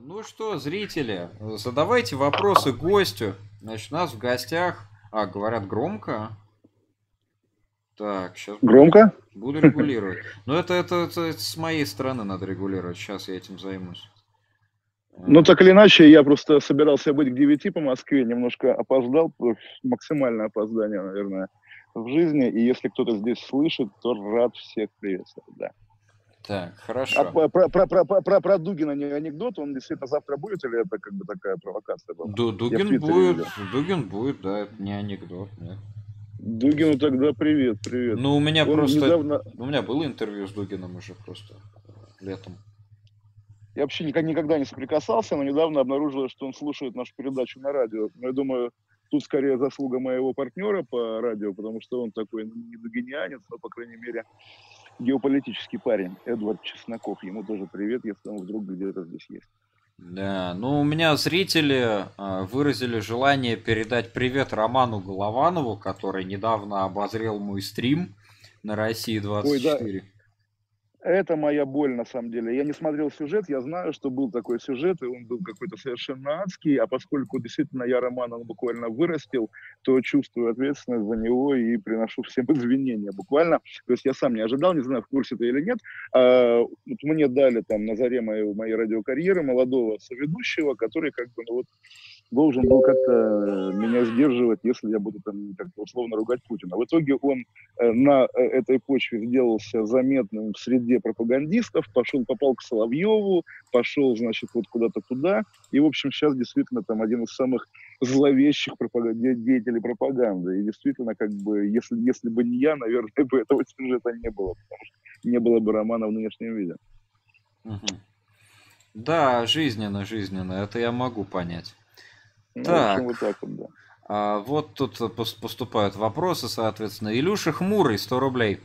Ну что, зрители, задавайте вопросы гостю. Значит, у нас в гостях... А, говорят громко. Так, сейчас... Громко? Буду регулировать. Но это, это, это, это с моей стороны надо регулировать. Сейчас я этим займусь. Ну, так или иначе, я просто собирался быть к 9 по Москве, немножко опоздал, максимальное опоздание, наверное, в жизни. И если кто-то здесь слышит, то рад всех приветствовать, да. Так, хорошо. А про, про, про, про, про, Дугина не анекдот, он действительно завтра будет, или это как бы такая провокация была? Ду, Дугин будет, видел. Дугин будет, да, это не анекдот, нет. Дугину тогда привет, привет. Ну, у меня он просто, недавно... у меня было интервью с Дугином уже просто летом. Я вообще никак, никогда не соприкасался, но недавно обнаружил, что он слушает нашу передачу на радио. Но я думаю, тут скорее заслуга моего партнера по радио, потому что он такой ну, не догонианец, но, по крайней мере, геополитический парень. Эдвард Чесноков. Ему тоже привет, если он вдруг где-то здесь есть. Да, ну у меня зрители э, выразили желание передать привет Роману Голованову, который недавно обозрел мой стрим на России 24. Ой, да. Это моя боль, на самом деле. Я не смотрел сюжет, я знаю, что был такой сюжет, и он был какой-то совершенно адский, а поскольку действительно я роман буквально вырастил, то чувствую ответственность за него и приношу всем извинения буквально. То есть я сам не ожидал, не знаю, в курсе это или нет. А, вот мне дали там на заре моей, моей радиокарьеры молодого соведущего, который как бы, ну вот, должен был как-то э, меня сдерживать, если я буду там как-то условно ругать Путина. В итоге он э, на э, этой почве сделался заметным в среде пропагандистов, пошел, попал к Соловьеву, пошел, значит, вот куда-то туда. И, в общем, сейчас действительно там один из самых зловещих пропаганд... деятелей пропаганды. И действительно, как бы, если, если бы не я, наверное, бы этого сюжета не было, потому что не было бы романа в нынешнем виде. Да, жизненно, жизненно, это я могу понять. Ну, так. вот так вот, да. А, вот тут поступают вопросы, соответственно. Илюша Хмурый, 100 рублей.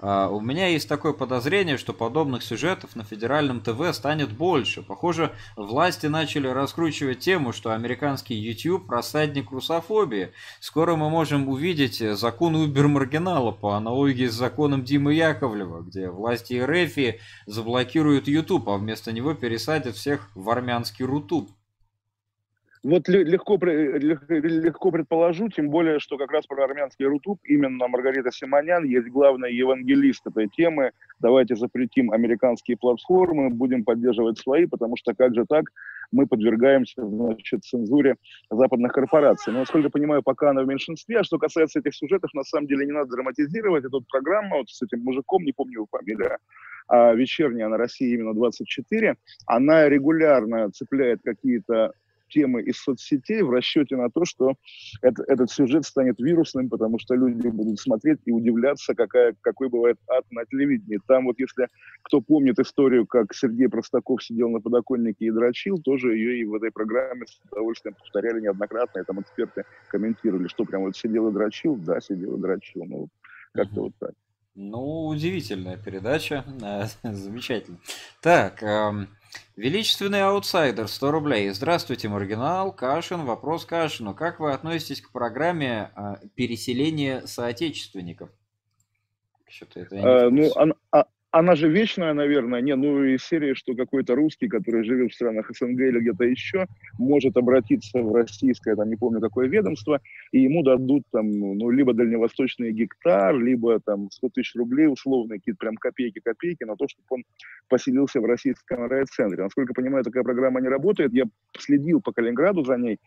А, у меня есть такое подозрение, что подобных сюжетов на федеральном ТВ станет больше. Похоже, власти начали раскручивать тему, что американский YouTube – рассадник русофобии. Скоро мы можем увидеть закон Убер-маргинала по аналогии с законом Димы Яковлева, где власти РФ заблокируют YouTube, а вместо него пересадят всех в армянский Рутуб. Вот легко, легко предположу, тем более, что как раз про армянский рутуб именно Маргарита Симонян есть главный евангелист этой темы. Давайте запретим американские платформы, будем поддерживать свои, потому что как же так, мы подвергаемся значит, цензуре западных корпораций. Но, насколько я понимаю, пока она в меньшинстве. А что касается этих сюжетов, на самом деле не надо драматизировать. Вот программа вот с этим мужиком, не помню его фамилия, а вечерняя на России именно 24, она регулярно цепляет какие-то темы из соцсетей в расчете на то, что это, этот сюжет станет вирусным, потому что люди будут смотреть и удивляться, какая, какой бывает ад на телевидении. Там вот если кто помнит историю, как Сергей Простаков сидел на подоконнике и дрочил, тоже ее и в этой программе с удовольствием повторяли неоднократно, и там эксперты комментировали, что прям вот сидел и дрочил, да, сидел и дрочил, ну как-то вот так. Ну, удивительная передача, замечательно. Так, эм, Величественный аутсайдер, 100 рублей. Здравствуйте, маргинал. Кашин. Вопрос Кашину. Как вы относитесь к программе а, переселения соотечественников? Что-то это а, ну, она, а, она же вечная, наверное, не, ну и серия, что какой-то русский, который живет в странах СНГ или где-то еще, может обратиться в российское, там, не помню, какое ведомство, и ему дадут там, ну, либо дальневосточный гектар, либо там 100 тысяч рублей условно, какие-то прям копейки-копейки на то, чтобы он поселился в российском райцентре. Насколько я понимаю, такая программа не работает. Я следил по Калининграду за ней,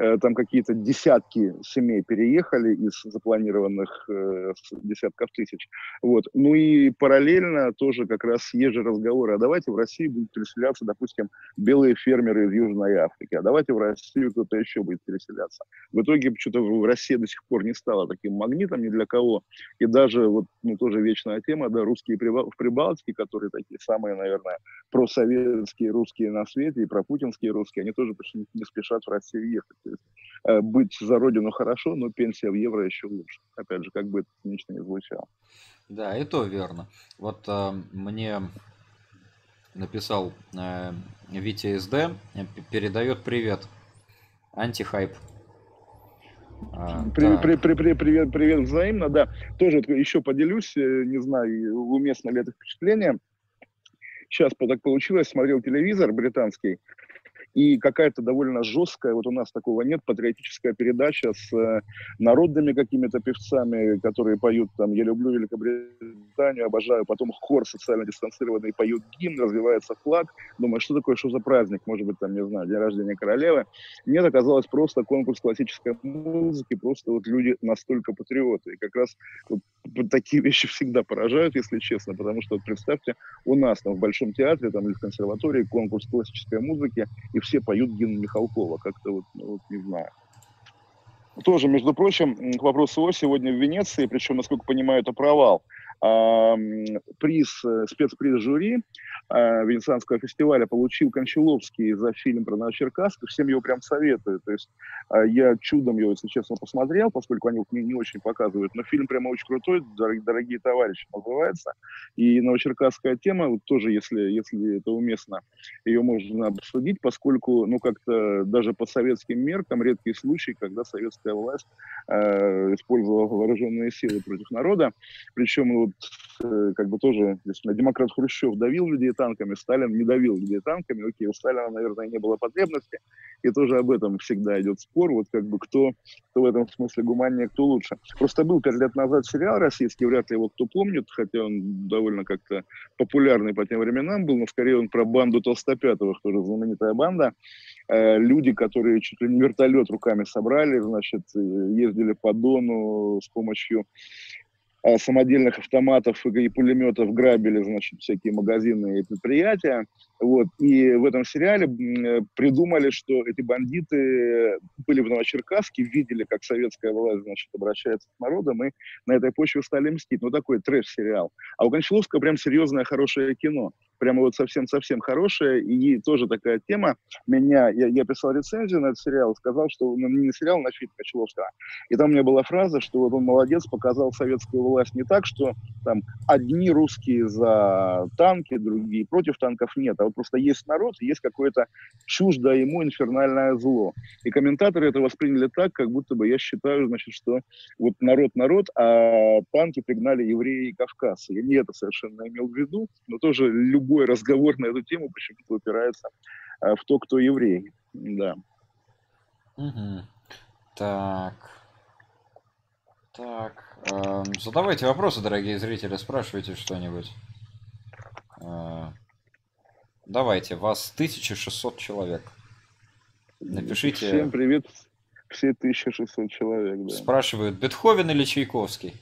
э, там какие-то десятки семей переехали из запланированных э, десятков тысяч. Вот. Ну и параллельно тоже как раз съезжи разговоры, а давайте в России будут переселяться, допустим, белые фермеры из Южной Африки, а давайте в Россию кто-то еще будет переселяться. В итоге что-то в России до сих пор не стало таким магнитом ни для кого. И даже, вот, ну, тоже вечная тема, да, русские в Прибалтике, которые такие самые, наверное, просоветские русские на свете и пропутинские русские, они тоже почти не спешат в Россию ехать. То есть, э, быть за родину хорошо, но пенсия в евро еще лучше. Опять же, как бы это не звучало. Да, и то верно. Вот э, мне написал э, Витя СД, э, передает привет. Антихайп. А, при, при, при, при, привет, привет взаимно, да. Тоже еще поделюсь, э, не знаю, уместно ли это впечатление. Сейчас так получилось, смотрел телевизор британский, и какая-то довольно жесткая, вот у нас такого нет, патриотическая передача с э, народными какими-то певцами, которые поют там «Я люблю Великобританию, обожаю», потом хор социально дистанцированный поют гимн, развивается флаг. Думаю, что такое, что за праздник, может быть, там, не знаю, день рождения королевы. Нет, оказалось просто конкурс классической музыки, просто вот люди настолько патриоты. И как раз вот, такие вещи всегда поражают, если честно, потому что, вот, представьте, у нас там в Большом театре там, или в консерватории конкурс классической музыки, и все поют гимн Михалкова. Как-то вот, ну, вот не знаю. Тоже, между прочим, к вопросу о сегодня в Венеции, причем, насколько понимаю, это провал приз, э, спецприз жюри э, Венецианского фестиваля получил Кончаловский за фильм про Новочеркасск. Всем его прям советую. То есть э, я чудом его, если честно, посмотрел, поскольку они не, не очень показывают. Но фильм прямо очень крутой, дорогие, товарищи, называется. И новочеркасская тема, вот тоже, если, если это уместно, ее можно обсудить, поскольку, ну, как-то даже по советским меркам редкий случай, когда советская власть э, использовала вооруженные силы против народа. Причем вот э, как бы тоже, если демократ Хрущев давил людей танками, Сталин не давил людей танками, окей, у Сталина, наверное, не было потребности, и тоже об этом всегда идет спор, вот как бы кто, кто в этом смысле гуманнее, кто лучше. Просто был пять лет назад сериал российский, вряд ли его кто помнит, хотя он довольно как-то популярный по тем временам был, но скорее он про банду Толстопятовых, тоже знаменитая банда, э, люди, которые чуть ли не вертолет руками собрали, значит, ездили по Дону с помощью Э, самодельных автоматов и пулеметов грабили, значит, всякие магазины и предприятия. Вот. И в этом сериале э, придумали, что эти бандиты были в Новочеркасске, видели, как советская власть, значит, обращается с народом, и на этой почве стали мстить. Ну, такой трэш-сериал. А у Кончаловского прям серьезное, хорошее кино прямо вот совсем-совсем хорошая, и тоже такая тема. Меня, я, я писал рецензию на этот сериал, сказал, что ну, не сериал, на фильм Кочеловского. И там у меня была фраза, что вот он молодец, показал советскую власть не так, что там одни русские за танки, другие против танков нет, а вот просто есть народ, есть какое-то чуждое ему инфернальное зло. И комментаторы это восприняли так, как будто бы я считаю, значит, что вот народ-народ, а танки пригнали евреи и кавказцы. Я не это совершенно имел в виду, но тоже любой любой разговор на эту тему почему-то упирается э, в то, кто еврей. Да. Угу. Так. Так. Э, задавайте вопросы, дорогие зрители, спрашивайте что-нибудь. Э, давайте, вас 1600 человек. Напишите. Всем привет, все 1600 человек. Да. Спрашивают, Бетховен или Чайковский?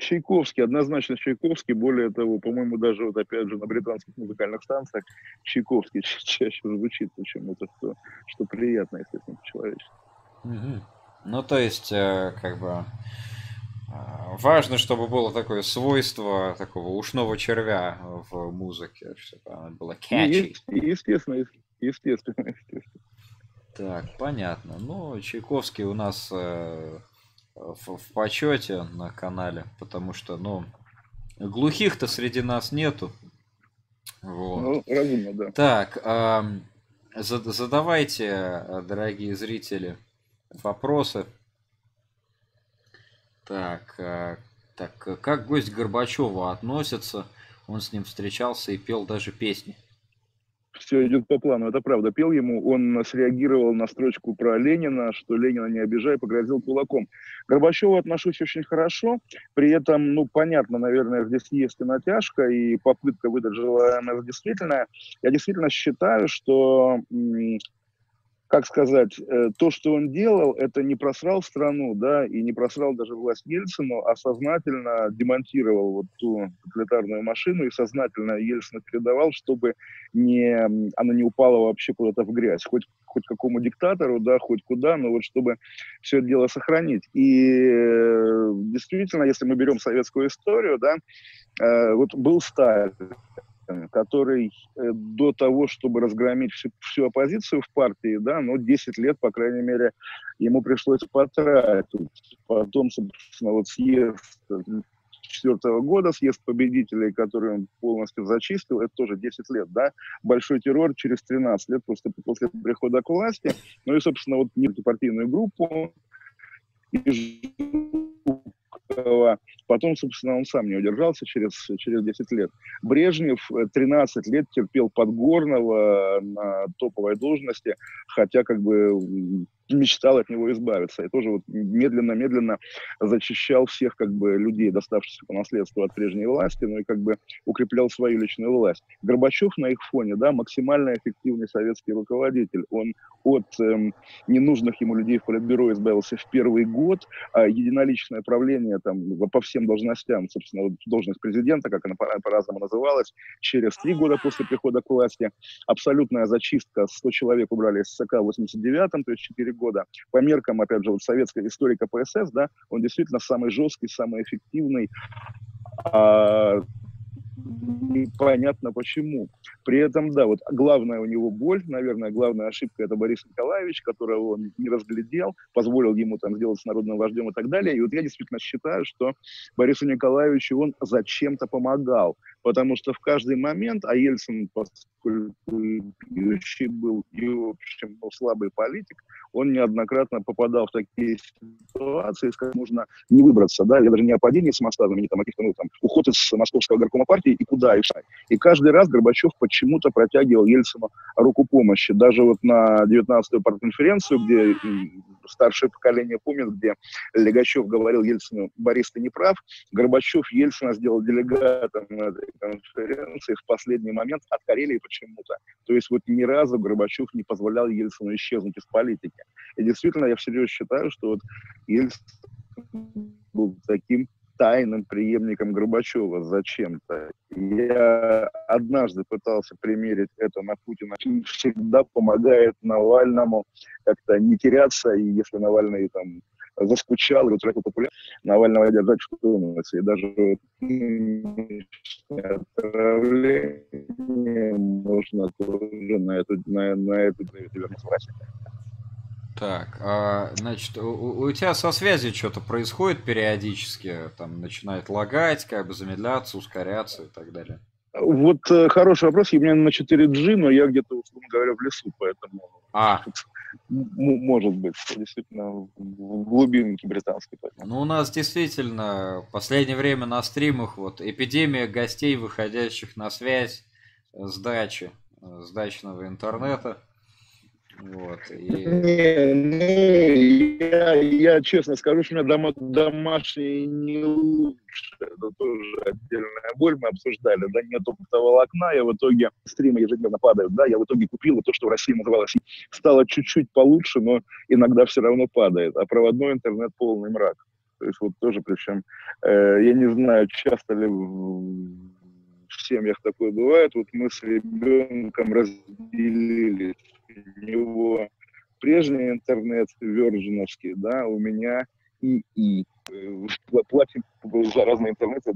Чайковский, однозначно Чайковский, более того, по-моему, даже вот опять же на британских музыкальных станциях Чайковский чаще звучит, чем это что, что приятно, естественно, по-человечески. Угу. Ну, то есть, э, как бы, э, важно, чтобы было такое свойство такого ушного червя в музыке, чтобы оно было catchy. Естественно, естественно, естественно. Так, понятно. Ну, Чайковский у нас э, в, в почете на канале, потому что, ну, глухих-то среди нас нету. Вот. Ну, разумно, да. Так, э, задавайте, дорогие зрители, вопросы. Так, э, так, как гость Горбачева относится? Он с ним встречался и пел даже песни все идет по плану, это правда. Пел ему, он среагировал на строчку про Ленина, что Ленина не обижай, погрозил кулаком. К Горбачеву отношусь очень хорошо, при этом, ну, понятно, наверное, здесь есть и натяжка, и попытка выдать желаемое действительно. Я действительно считаю, что как сказать, э, то, что он делал, это не просрал страну, да, и не просрал даже власть Ельцину, а сознательно демонтировал вот ту тоталитарную машину и сознательно Ельцину передавал, чтобы не, она не упала вообще куда-то в грязь, хоть, хоть какому диктатору, да, хоть куда, но вот чтобы все это дело сохранить. И э, действительно, если мы берем советскую историю, да, э, вот был Сталин, который э, до того, чтобы разгромить всю, всю оппозицию в партии, да, ну, 10 лет, по крайней мере, ему пришлось потратить. Потом, собственно, вот съезд четвертого года, съезд победителей, который он полностью зачистил, это тоже 10 лет, да, большой террор через 13 лет после, после прихода к власти, ну и, собственно, вот партийную группу, и Горбачева. Потом, собственно, он сам не удержался через, через 10 лет. Брежнев 13 лет терпел Подгорного на топовой должности, хотя как бы мечтал от него избавиться. И тоже вот медленно-медленно зачищал всех как бы людей, доставшихся по наследству от прежней власти, ну и как бы укреплял свою личную власть. Горбачев на их фоне, да, максимально эффективный советский руководитель. Он от эм, ненужных ему людей в Политбюро избавился в первый год, а единоличное правление там по всем должностям, собственно, вот должность президента, как она по-разному называлась, через три года после прихода к власти, абсолютная зачистка, 100 человек убрали из СК в 89-м, то есть 4 года. По меркам, опять же, вот советской истории КПСС, да, он действительно самый жесткий, самый эффективный, а, непонятно почему. При этом, да, вот главная у него боль, наверное, главная ошибка это Борис Николаевич, которого он не разглядел, позволил ему там сделать с народным вождем и так далее. И вот я действительно считаю, что Борису Николаевичу он зачем-то помогал, потому что в каждый момент, а Ельцин, поскольку пьющий был и, в общем, был слабый политик, он неоднократно попадал в такие ситуации, из которых можно не выбраться, да, я даже не о падении с моста, знаменитом, а каких-то, ну, там, уход из московского горкома партии и куда, и. И каждый раз Горбачев почему-то протягивал Ельцину руку помощи. Даже вот на 19-ю партконференцию, где старшее поколение помнит, где Легачев говорил Ельцину, Борис, ты не прав, Горбачев Ельцина сделал делегатом этой конференции в последний момент от Карелии почему-то. То есть вот ни разу Горбачев не позволял Ельцину исчезнуть из политики. И действительно, я всерьез считаю, что вот Ельцин был таким тайным преемником Горбачева зачем-то. Я однажды пытался примерить это на Путина. Всегда помогает Навальному как-то не теряться, и если Навальный там заскучал и утратил популярность, Навального держать что думается. И даже отравление можно тоже на эту, на, на эту вернуться в Россию. Так, а, значит, у, у тебя со связью что-то происходит периодически, там начинает лагать, как бы замедляться, ускоряться и так далее? Вот э, хороший вопрос. Я у меня на 4G, но я где-то, условно говоря, в лесу, поэтому а. Может быть, действительно в глубинке британской. Поэтому. Ну, у нас действительно в последнее время на стримах вот эпидемия гостей, выходящих на связь с дачи, э, с дачного интернета. Вот, и... Не, ну, я, я честно скажу, что у меня дома, домашние не лучше. Это тоже отдельная боль. Мы обсуждали, да, нет оптового волокна, я в итоге стримы ежедневно падают, да, я в итоге купил то, что в России называлось, стало чуть-чуть получше, но иногда все равно падает. А проводной интернет полный мрак. То есть вот тоже, причем, э, я не знаю, часто ли в семьях такое бывает. Вот мы с ребенком разделились него прежний интернет верженовский, да, у меня и и э, платим за разные интернеты.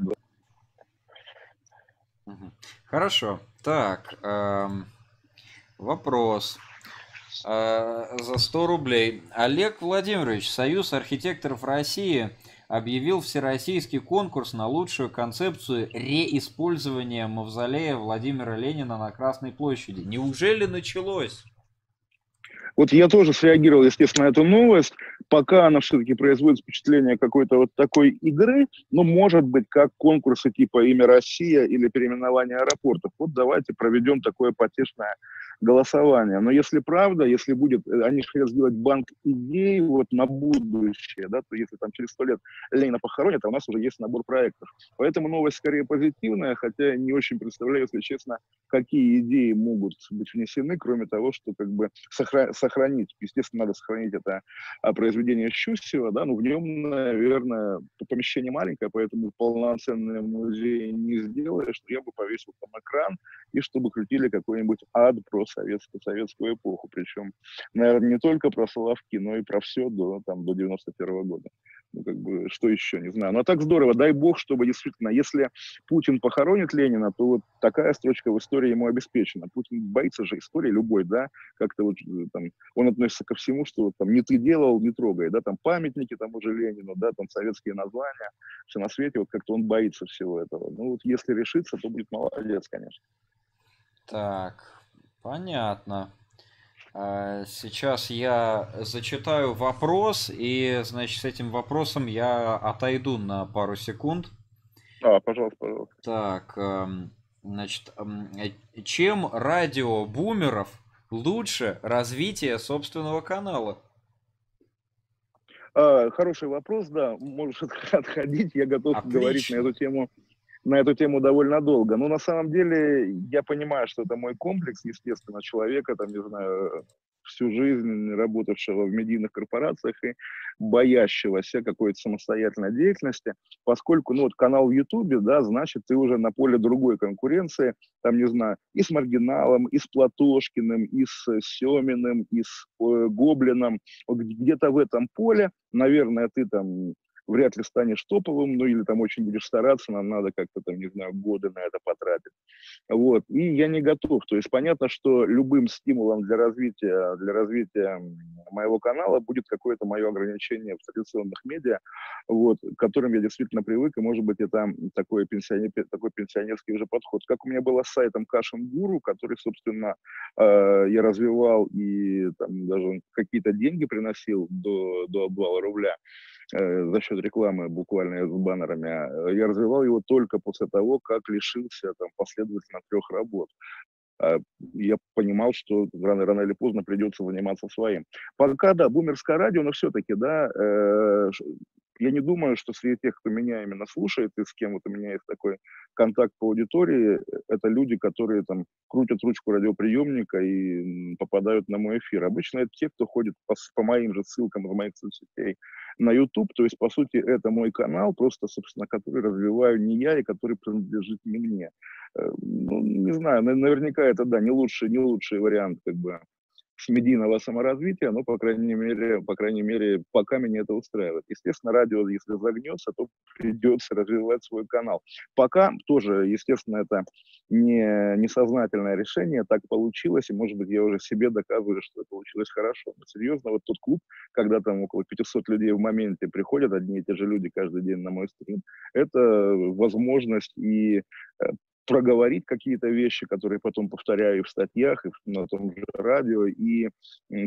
Хорошо. Так, эм, вопрос. Э, за 100 рублей. Олег Владимирович, Союз архитекторов России объявил всероссийский конкурс на лучшую концепцию реиспользования мавзолея Владимира Ленина на Красной площади. Неужели началось? Вот я тоже среагировал, естественно, на эту новость. Пока она все-таки производит впечатление какой-то вот такой игры, ну, может быть, как конкурсы типа «Имя Россия» или переименование аэропортов. Вот давайте проведем такое потешное голосования. Но если правда, если будет, э, они же хотят сделать банк идей вот на будущее, да, то если там через сто лет Ленина похоронят, а у нас уже есть набор проектов. Поэтому новость скорее позитивная, хотя не очень представляю, если честно, какие идеи могут быть внесены, кроме того, что как бы сохранить. Естественно, надо сохранить это а, произведение Щусева, да, но в нем, наверное, помещение маленькое, поэтому полноценный музей не сделаешь, что я бы повесил там экран, и чтобы крутили какой-нибудь ад про советскую, советскую эпоху. Причем, наверное, не только про Соловки, но и про все до, там, до 91 -го года. Ну, как бы, что еще, не знаю. Но так здорово, дай бог, чтобы действительно, если Путин похоронит Ленина, то вот такая строчка в истории ему обеспечена. Путин боится же истории любой, да, как-то вот э, там, он относится ко всему, что там не ты делал, не трогай, да, там памятники тому же Ленину, да, там советские названия, все на свете, вот как-то он боится всего этого. Ну, вот если решится, то будет молодец, конечно. Так, Понятно. А, сейчас я зачитаю вопрос, и, значит, с этим вопросом я отойду на пару секунд. А, пожалуйста, пожалуйста. Так, эм, значит, эм, чем радио бумеров лучше развития собственного канала? А, хороший вопрос, да. Можешь отходить, я готов Отлично. говорить на эту тему на эту тему довольно долго. Но на самом деле я понимаю, что это мой комплекс, естественно, человека, там, не знаю, всю жизнь работавшего в медийных корпорациях и боящегося какой-то самостоятельной деятельности, поскольку, ну, вот канал в Ютубе, да, значит, ты уже на поле другой конкуренции, там, не знаю, и с Маргиналом, и с Платошкиным, и с Семиным, и с э, Гоблином, где-то в этом поле, наверное, ты там вряд ли станешь топовым, ну или там очень будешь стараться, нам надо как-то там, не знаю, годы на это потратить. Вот. И я не готов. То есть понятно, что любым стимулом для развития, для развития моего канала будет какое-то мое ограничение в традиционных медиа, вот, к которым я действительно привык, и может быть это такой, пенсионер, такой пенсионерский уже подход. Как у меня было с сайтом Кашин Гуру, который, собственно, э, я развивал и там даже какие-то деньги приносил до, до обвала рубля. Э, за счет рекламы буквально с баннерами. А, я развивал его только после того, как лишился там, последовательно трех работ я понимал, что рано, рано или поздно придется заниматься своим. Пока, да, бумерское радио, но все-таки, да, э, я не думаю, что среди тех, кто меня именно слушает и с кем вот у меня есть такой контакт по аудитории, это люди, которые там крутят ручку радиоприемника и попадают на мой эфир. Обычно это те, кто ходит по, по моим же ссылкам в моих соцсетей на YouTube. То есть, по сути, это мой канал, просто, собственно, который развиваю не я и который принадлежит не мне. Э, ну, не знаю, наверняка это, да, не лучший, не лучший вариант, как бы, медийного саморазвития, но, по крайней мере, по крайней мере, пока меня это устраивает. Естественно, радио, если загнется, то придется развивать свой канал. Пока тоже, естественно, это не несознательное решение, так получилось, и, может быть, я уже себе доказываю, что получилось хорошо. Но серьезно, вот тот клуб, когда там около 500 людей в моменте приходят, одни и те же люди каждый день на мой стрим, это возможность и э, проговорить какие-то вещи, которые потом повторяю в статьях, и на том же радио, и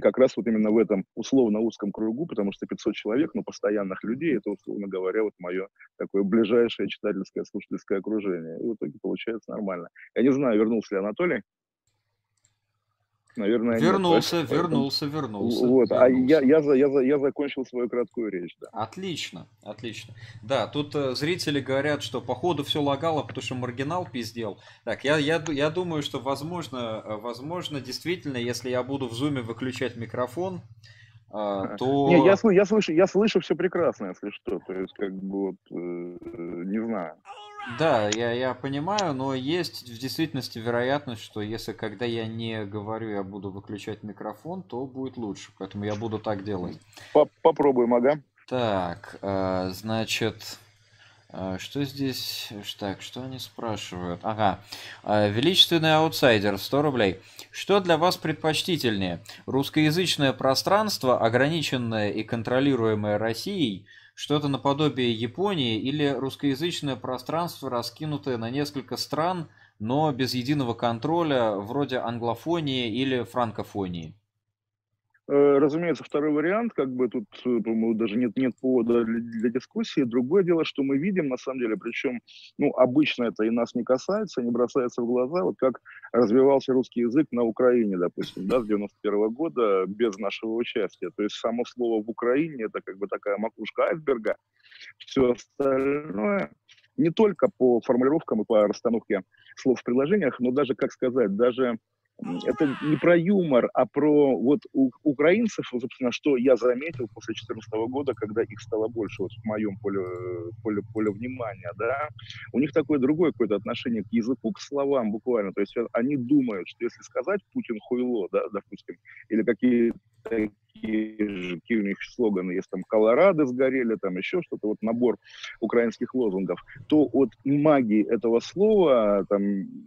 как раз вот именно в этом условно узком кругу, потому что 500 человек, но постоянных людей, это, условно говоря, вот мое такое ближайшее читательское, слушательское окружение. И в итоге получается нормально. Я не знаю, вернулся ли Анатолий наверное, вернулся, нет. вернулся, вернулся. Вот, вернулся. а я, я, я, я, я закончил свою краткую речь, да. Отлично, отлично. Да, тут э, зрители говорят, что походу все лагало, потому что маргинал пиздел. Так, я, я, я думаю, что возможно, э, возможно, действительно, если я буду в зуме выключать микрофон, э, то... Не, я, я, слышу, я слышу все прекрасно, если что. То есть, как бы, вот, э, не знаю. Да, я, я понимаю, но есть в действительности вероятность, что если когда я не говорю, я буду выключать микрофон, то будет лучше. Поэтому я буду так делать. Попробуем, ага. Так, э, значит, э, что здесь? Так, что они спрашивают? Ага. Э, величественный аутсайдер, 100 рублей. Что для вас предпочтительнее? Русскоязычное пространство, ограниченное и контролируемое Россией – что-то наподобие Японии или русскоязычное пространство, раскинутое на несколько стран, но без единого контроля, вроде англофонии или франкофонии? Э, разумеется, второй вариант, как бы тут, э, по-моему, даже нет, нет повода для, для дискуссии. Другое дело, что мы видим, на самом деле, причем, ну, обычно это и нас не касается, не бросается в глаза, вот как развивался русский язык на Украине, допустим, да, с 91 -го года без нашего участия. То есть само слово в Украине, это как бы такая макушка айсберга. Все остальное не только по формулировкам и по расстановке слов в предложениях, но даже, как сказать, даже это не про юмор, а про вот у украинцев, собственно, что я заметил после 2014 года, когда их стало больше вот в моем поле, поле, поле внимания, да, у них такое другое какое-то отношение к языку, к словам буквально, то есть они думают, что если сказать Путин хуйло, да, допустим, или какие-то какие у них слоганы есть, там, Колорадо сгорели, там, еще что-то, вот набор украинских лозунгов, то от магии этого слова, там,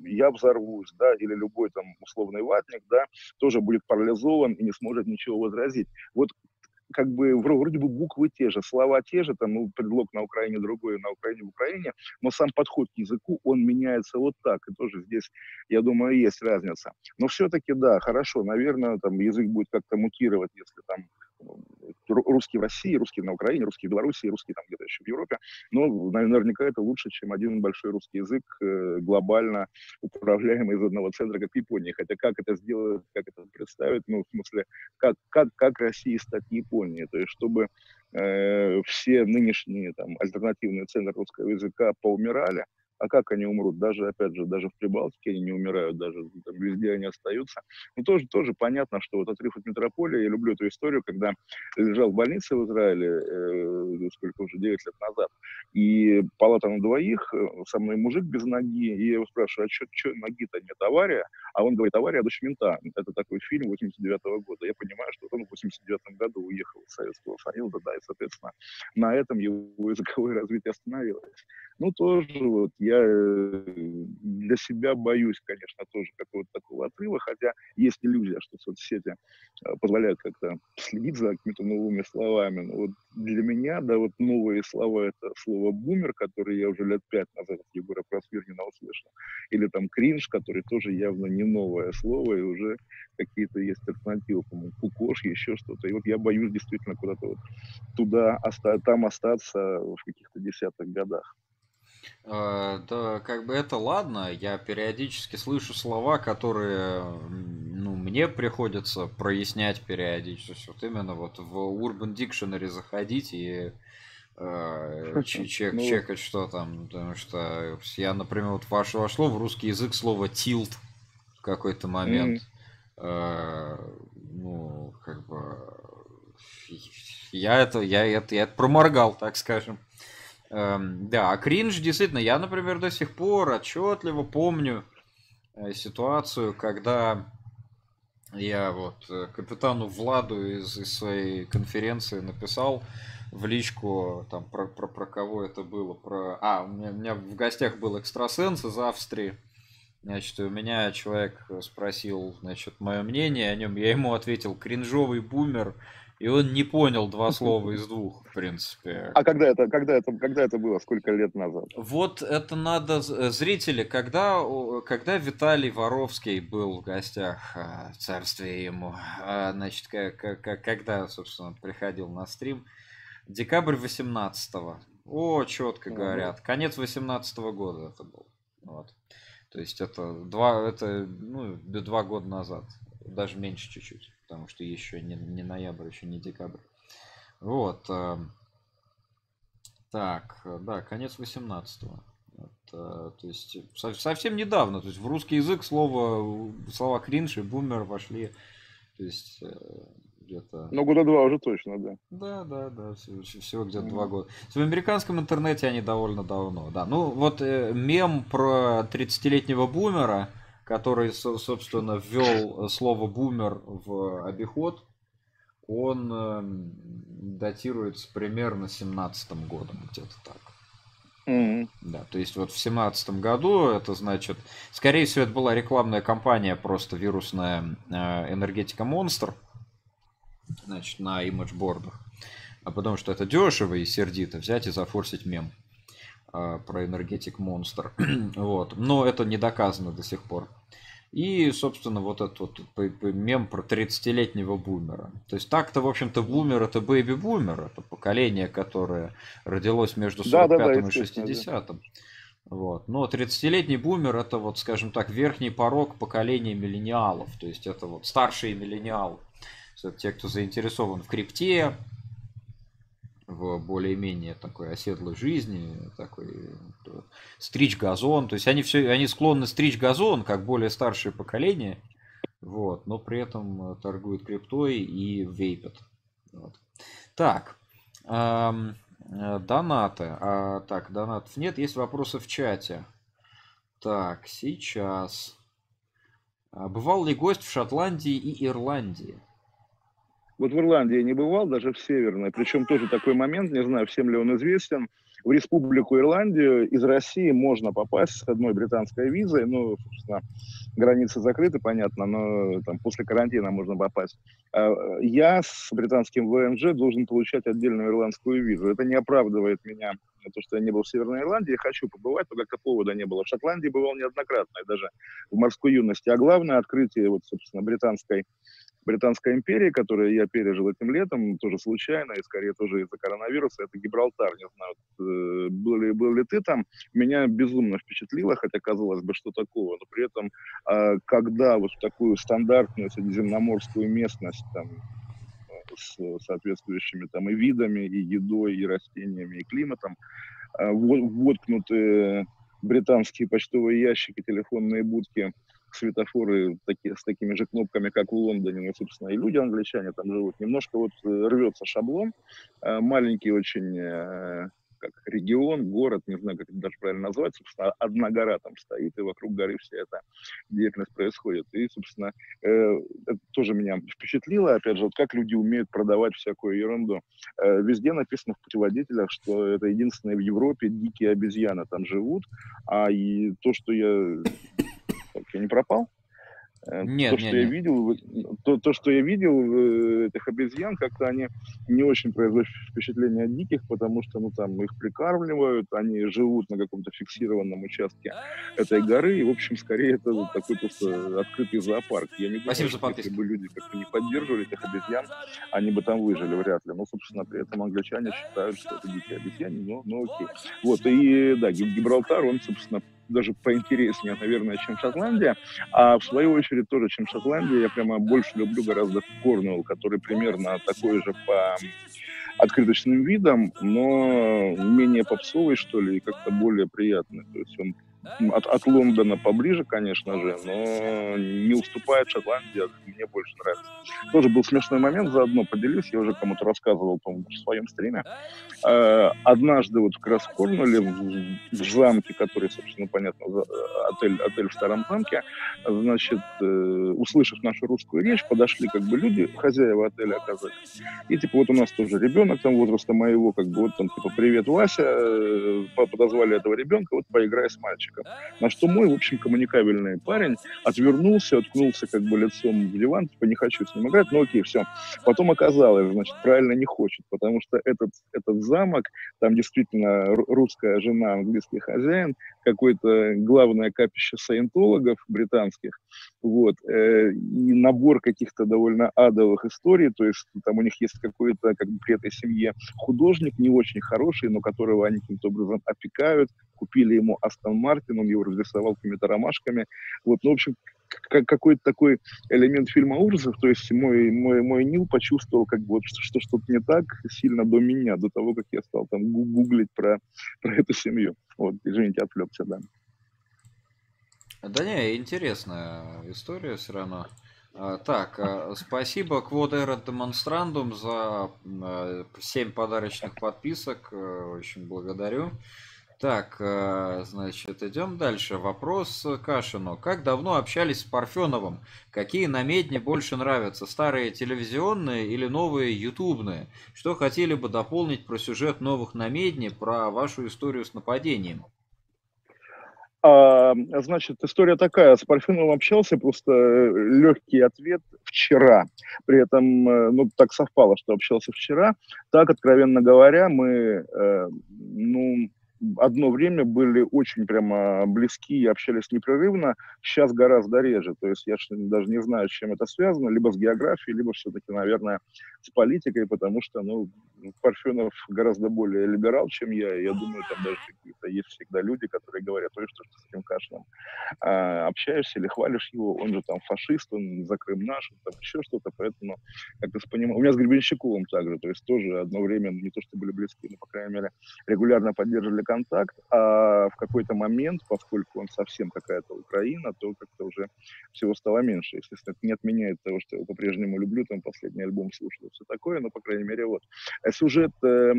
я взорвусь, да, или любой там условный ватник, да, тоже будет парализован и не сможет ничего возразить. Вот как бы вроде бы буквы те же, слова те же, там, ну, предлог на Украине другой, на Украине в Украине, но сам подход к языку, он меняется вот так, и тоже здесь, я думаю, есть разница. Но все-таки, да, хорошо, наверное, там язык будет как-то мутировать, если там русский в России, русский на Украине, русский в Беларуси, русский там где-то еще в Европе. Но наверняка это лучше, чем один большой русский язык, э, глобально управляемый из одного центра, как в Японии. Хотя как это сделать, как это представить, ну, в смысле, как, как, как России стать Японией? То есть, чтобы э, все нынешние там альтернативные центры русского языка поумирали, а как они умрут? Даже, опять же, даже в Прибалтике они не умирают, даже там, везде они остаются. Ну, тоже, тоже понятно, что вот отрыв от метрополии, я люблю эту историю, когда лежал в больнице в Израиле, э, сколько уже, 9 лет назад, и палата на двоих, э, со мной мужик без ноги, и я его спрашиваю, а что ноги-то нет, авария? А он говорит, авария дочь мента. Это такой фильм 89 -го года. Я понимаю, что он в 89 году уехал из Советского Союза, да, и, соответственно, на этом его языковое развитие остановилось. Ну, тоже вот я э, для себя боюсь, конечно, тоже какого-то такого отрыва, хотя есть иллюзия, что соцсети э, позволяют как-то следить за какими-то новыми словами. Но вот для меня, да, вот новые слова — это слово «бумер», которое я уже лет пять назад от Егора Просвирнина услышал, или там «кринж», который тоже явно не новое слово, и уже какие-то есть альтернативы, по-моему, «кукош», еще что-то. И вот я боюсь действительно куда-то вот туда, там остаться в каких-то десятых годах. Э, да, как бы это ладно, я периодически слышу слова, которые, ну, мне приходится прояснять периодически. Вот именно вот в Urban Dictionary заходить и э, чек, ну, чекать, что там, потому что я, например, вот ваш, вошло в русский язык слово tilt в какой-то момент. Э, ну, как бы я это, я это, я это проморгал, так скажем. Эм, да, а кринж действительно, я, например, до сих пор отчетливо помню э, ситуацию, когда я вот э, капитану Владу из, из своей конференции написал в личку там про, про, про кого это было, про... А, у меня, у меня в гостях был экстрасенс из Австрии, Значит, у меня человек спросил, значит, мое мнение о нем. Я ему ответил, кринжовый бумер и он не понял два слова из двух, в принципе. А когда это, когда это, когда это было? Сколько лет назад? Вот это надо... Э, зрители, когда, когда Виталий Воровский был в гостях, э, царствие ему, а, значит, когда, собственно, приходил на стрим, декабрь 18-го. О, четко говорят. Конец 18 -го года это был. Вот. То есть это два, это, ну, два года назад. Даже меньше чуть-чуть потому что еще не, не ноябрь, еще не декабрь. Вот. Э, так, да, конец 18-го. Вот, э, то есть совсем недавно. То есть в русский язык слово, слова кринж и бумер вошли. То есть э, где-то... Ну, года два уже точно, да. Да, да, да, всего, всего где-то mm. два года. В американском интернете они довольно давно, да. Ну, вот э, мем про 30-летнего бумера, который, собственно, ввел слово бумер в обиход, он эм, датируется примерно 17 годом, где-то так. Mm-hmm. Да, то есть вот в семнадцатом году это значит, скорее всего, это была рекламная кампания просто вирусная э, энергетика монстр, значит, на имиджбордах, а потому что это дешево и сердито взять и зафорсить мем про энергетик монстр, вот, но это не доказано до сих пор. И, собственно, вот этот вот мем про 30-летнего бумера. То есть так-то, в общем-то, бумер это бэйби-бумер. Это поколение, которое родилось между 45 да, да, да, и 60 -м. Вот. Но 30-летний бумер это вот, скажем так, верхний порог поколения миллениалов. То есть это вот старшие миллениалы. Это те, кто заинтересован в крипте, в более-менее такой оседлой жизни, такой стричь газон. То есть они все, они склонны стричь газон, как более старшее поколение, вот, но при этом торгуют криптой и вейпят. Вот. Так, эм, донаты. А, так, донатов нет, есть вопросы в чате. Так, сейчас. А, бывал ли гость в Шотландии и Ирландии? Вот в Ирландии я не бывал, даже в Северной. Причем тоже такой момент, не знаю, всем ли он известен. в Республику Ирландию из России можно попасть с одной британской визой, ну, собственно, границы закрыты, понятно, но там после карантина можно попасть. А, я с британским ВНЖ должен получать отдельную ирландскую визу. Это не оправдывает меня то, что я не был в Северной Ирландии, хочу побывать, но как-то повода не было. В Шотландии бывал неоднократно, и даже в морской юности. А главное открытие, вот, собственно, британской Британской империи, которую я пережил этим летом, тоже случайно, и скорее тоже из-за коронавируса, это Гибралтар. Не знаю, э, был ли, был ли ты там, меня безумно впечатлило, хотя казалось бы, что такого, но при этом, а, когда вот в такую стандартную средиземноморскую местность, там, с соответствующими там и видами, и едой, и растениями, и климатом, а, воткнуты британские почтовые ящики, телефонные будки – светофоры таки, с такими же кнопками, как в Лондоне, ну, собственно, и люди англичане там живут. Немножко вот э, рвется шаблон, э, маленький очень э, как регион, город, не знаю, как это даже правильно назвать, собственно, одна гора там стоит, и вокруг горы вся эта деятельность происходит. И, собственно, э, это тоже меня впечатлило, опять же, вот как люди умеют продавать всякую ерунду. Э, везде написано в путеводителях, что это единственные в Европе дикие обезьяны там живут, а и то, что я я не пропал? Э, нет, то, что нет, я нет. видел, то, то, что я видел э, этих обезьян, как-то они не очень производят впечатление от диких, потому что, ну, там их прикармливают, они живут на каком-то фиксированном участке этой горы, и, в общем, скорее это вот такой просто открытый зоопарк. Я не думаю, Спасибо что если бы люди как-то не поддерживали этих обезьян, они бы там выжили вряд ли. Но, собственно, при этом англичане считают, что это дикие обезьяны, но, но окей. Вот, и, да, Гибралтар, он, собственно, даже поинтереснее, наверное, чем Шотландия. А в свою очередь тоже, чем Шотландия, я прямо больше люблю гораздо Корнуэлл, который примерно такой же по открыточным видам, но менее попсовый, что ли, и как-то более приятный. То есть он от, от Лондона поближе, конечно же, но не уступает Шотландии, мне больше нравится. Тоже был смешной момент, заодно поделюсь, я уже кому-то рассказывал, по в своем стриме. Э, однажды вот как раз в Корнуолле, в, в замке, который, собственно, понятно, отель, отель в старом замке, значит, э, услышав нашу русскую речь, подошли как бы люди, хозяева отеля оказались. И типа вот у нас тоже ребенок там возраста моего, как бы вот там типа привет, Вася, э, подозвали этого ребенка, вот поиграй с мальчиком мальчиком. На что мой, в общем, коммуникабельный парень отвернулся, уткнулся как бы лицом в диван, типа не хочу с ним играть, ну окей, все. Потом оказалось, значит, правильно не хочет, потому что этот, этот замок, там действительно русская жена, английский хозяин, какое-то главное капище саентологов британских, вот, э, и набор каких-то довольно адовых историй, то есть там у них есть какой-то, как бы при этой семье художник не очень хороший, но которого они каким-то образом опекают, купили ему Астон Мартин, он его разрисовал какими-то ромашками. Вот, ну, в общем, какой-то такой элемент фильма ужасов, то есть мой, мой, мой Нил почувствовал, как бы, вот, что что-то не так сильно до меня, до того, как я стал там гуглить про, про эту семью. Вот, извините, отвлекся, да. Да не, интересная история все равно. А, так, а, спасибо Erat Demonstrandum за 7 а, подарочных подписок. Очень благодарю. Так, э, значит, идем дальше. Вопрос Кашину. Как давно общались с Парфеновым? Какие намедни больше нравятся? Старые телевизионные или новые ютубные? Что хотели бы дополнить про сюжет новых намедни, про вашу историю с нападением? А, значит, история такая. С Парфеновым общался, просто э, легкий ответ вчера. При этом, э, ну, так совпало, что общался вчера. Так, откровенно говоря, мы, ну, одно время были очень прямо близки и общались непрерывно, сейчас гораздо реже. То есть я даже не знаю, с чем это связано, либо с географией, либо все-таки, наверное, с политикой, потому что, ну, Парфенов гораздо более либерал, чем я, и я думаю, там даже какие-то есть всегда люди, которые говорят, ой, что, что с этим Кашиным а, общаешься или хвалишь его, он же там фашист, он за Крым наш, там еще что-то, поэтому как-то с поним... У меня с Гребенщиковым также, то есть тоже одно время, не то что были близки, но, по крайней мере, регулярно поддерживали контакт, а в какой-то момент, поскольку он совсем какая-то Украина, то как-то уже всего стало меньше. Естественно, это не отменяет того, что я его по-прежнему люблю, там последний альбом слушал все такое, но, по крайней мере, вот. А сюжет, э,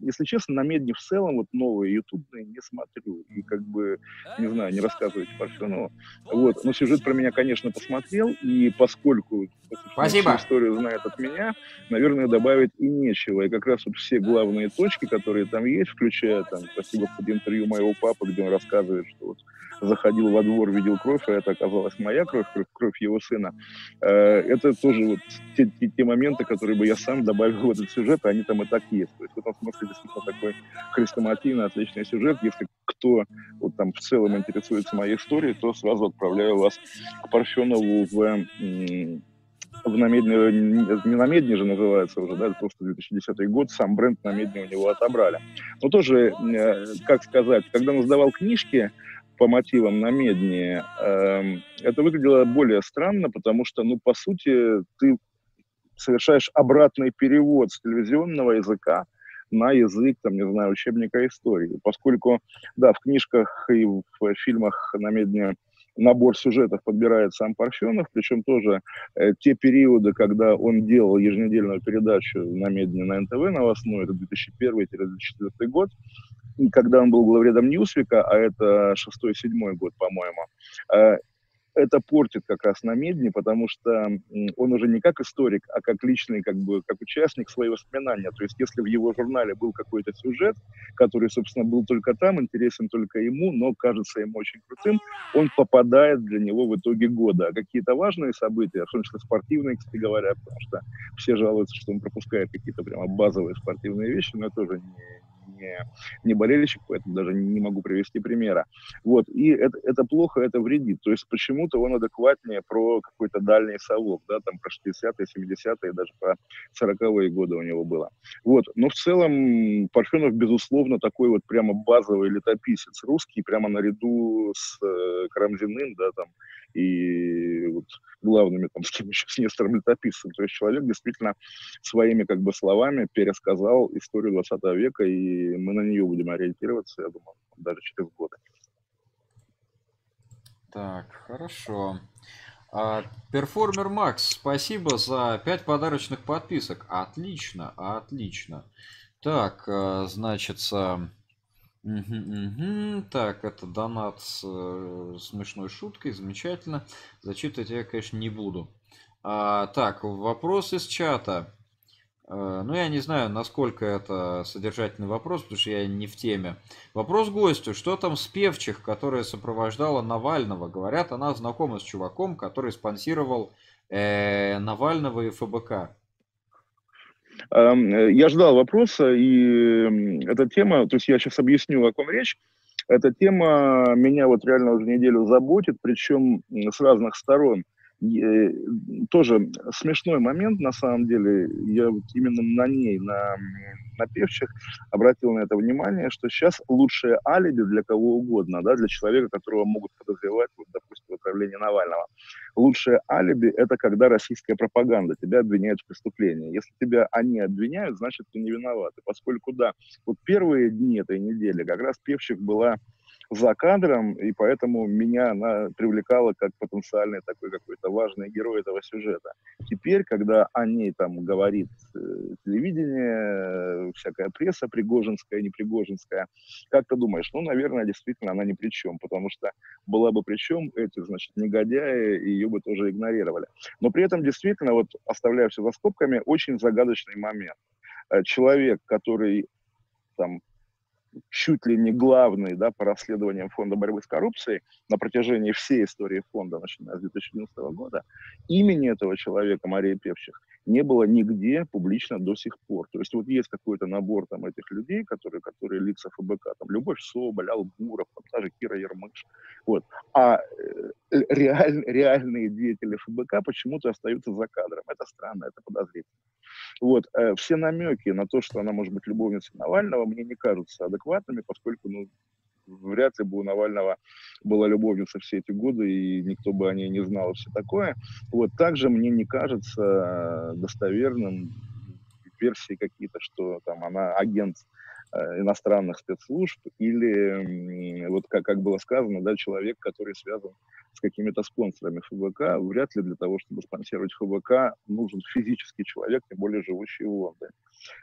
если честно, на медне в целом, вот новые ютубные не смотрю. И как бы, не знаю, не рассказывайте Парфенову. Вот. Но сюжет про меня, конечно, посмотрел, и поскольку Спасибо. историю знает от меня, наверное, добавить и нечего. И как раз вот все главные точки, которые там есть, включая там, спасибо под интервью моего папы, где он рассказывает, что вот заходил во двор, видел кровь, а это оказалась моя кровь, кровь, кровь его сына. Э, это тоже вот те, те, те моменты, которые бы я сам добавил в этот сюжет, а они там и так есть. То есть в этом смысле действительно такой хрестоматийный, отличный сюжет. Если кто вот там в целом интересуется моей историей, то сразу отправляю вас к Парфенову в в намедне, не намедне же называется уже, да, это просто 2010 год, сам бренд намедне у него отобрали. Но тоже, э, как сказать, когда он сдавал книжки, по мотивам на медне, э, это выглядело более странно, потому что, ну, по сути, ты совершаешь обратный перевод с телевизионного языка на язык, там, не знаю, учебника истории. Поскольку, да, в книжках и в фильмах на медне набор сюжетов подбирает сам Парфенов, причем тоже э, те периоды, когда он делал еженедельную передачу на медне на НТВ новостную, это 2001-2004 год, когда он был главредом Ньюсвика, а это шестой-седьмой год, по-моему, э, это портит как раз на медне, потому что он уже не как историк, а как личный, как бы, как участник свои воспоминания. То есть, если в его журнале был какой-то сюжет, который, собственно, был только там, интересен только ему, но кажется ему очень крутым, он попадает для него в итоге года. А какие-то важные события, в том числе спортивные, кстати говоря, потому что все жалуются, что он пропускает какие-то прямо базовые спортивные вещи, но это тоже не, не, не болельщик, поэтому даже не могу привести примера. Вот, и это, это плохо, это вредит. То есть почему-то он адекватнее про какой-то дальний совок, да, там про 60-е, 70-е, даже про 40-е годы у него было. Вот, но в целом Парфенов, безусловно, такой вот прямо базовый летописец русский, прямо наряду с э, Карамзиным, да, там, и вот главными, там, с кем еще, с Нестором Летописцем. То есть человек действительно своими как бы словами пересказал историю 20 века, и мы на нее будем ориентироваться, я думаю, даже через годы. Так, хорошо. А, Перформер Макс, спасибо за 5 подарочных подписок. Отлично, отлично. Так, а, значит, Угу, угу. Так, это донат с э, смешной шуткой, замечательно. Зачитывать я, конечно, не буду. А, так, вопрос из чата. А, ну, я не знаю, насколько это содержательный вопрос, потому что я не в теме. Вопрос гостю. Что там с Певчих, которая сопровождала Навального? Говорят, она знакома с чуваком, который спонсировал э, Навального и ФБК. Эм, э, я ждал вопроса, и эта тема, то есть я сейчас объясню, о ком речь. Эта тема меня вот реально уже неделю заботит, причем с разных сторон. Э, тоже смешной момент, на самом деле, я вот именно на ней, на, на певчих, обратил на это внимание, что сейчас лучшее алиби для кого угодно, да, для человека, которого могут подозревать, вот, допустим, в отравлении Навального. Лучшее алиби – это когда российская пропаганда тебя обвиняет в преступлении. Если тебя они обвиняют, значит, ты не виноват. И поскольку, да, вот первые дни этой недели как раз певчих была за кадром, и поэтому меня она привлекала как потенциальный такой какой-то важный герой этого сюжета. Теперь, когда о ней там говорит э, телевидение, э, всякая пресса пригожинская, непригожинская, как ты думаешь, ну, наверное, действительно она ни при чем, потому что была бы при чем, эти, значит, негодяи ее бы тоже игнорировали. Но при этом действительно, вот оставляя все за скобками, очень загадочный момент. Э, человек, который там чуть ли не главный да, по расследованиям Фонда борьбы с коррупцией на протяжении всей истории фонда, начиная с 2011 года, имени этого человека, Марии Певчих, не было нигде публично до сих пор. То есть вот есть какой-то набор там этих людей, которые, которые лица ФБК, там Любовь Соболь, Алгуров, там даже Кира Ермыш. Вот. А э, реаль, реальные деятели ФБК почему-то остаются за кадром. Это странно, это подозрительно. Вот. Э, все намеки на то, что она может быть любовницей Навального, мне не кажутся адекватными, поскольку ну, вряд ли бы у Навального была любовница все эти годы, и никто бы о ней не знал и все такое. Вот также мне не кажется достоверным версии какие-то, что там она агент Э, иностранных спецслужб или, вот как, как было сказано, да, человек, который связан с какими-то спонсорами ФБК, вряд ли для того, чтобы спонсировать ФБК, нужен физический человек, тем более живущий в Лондоне.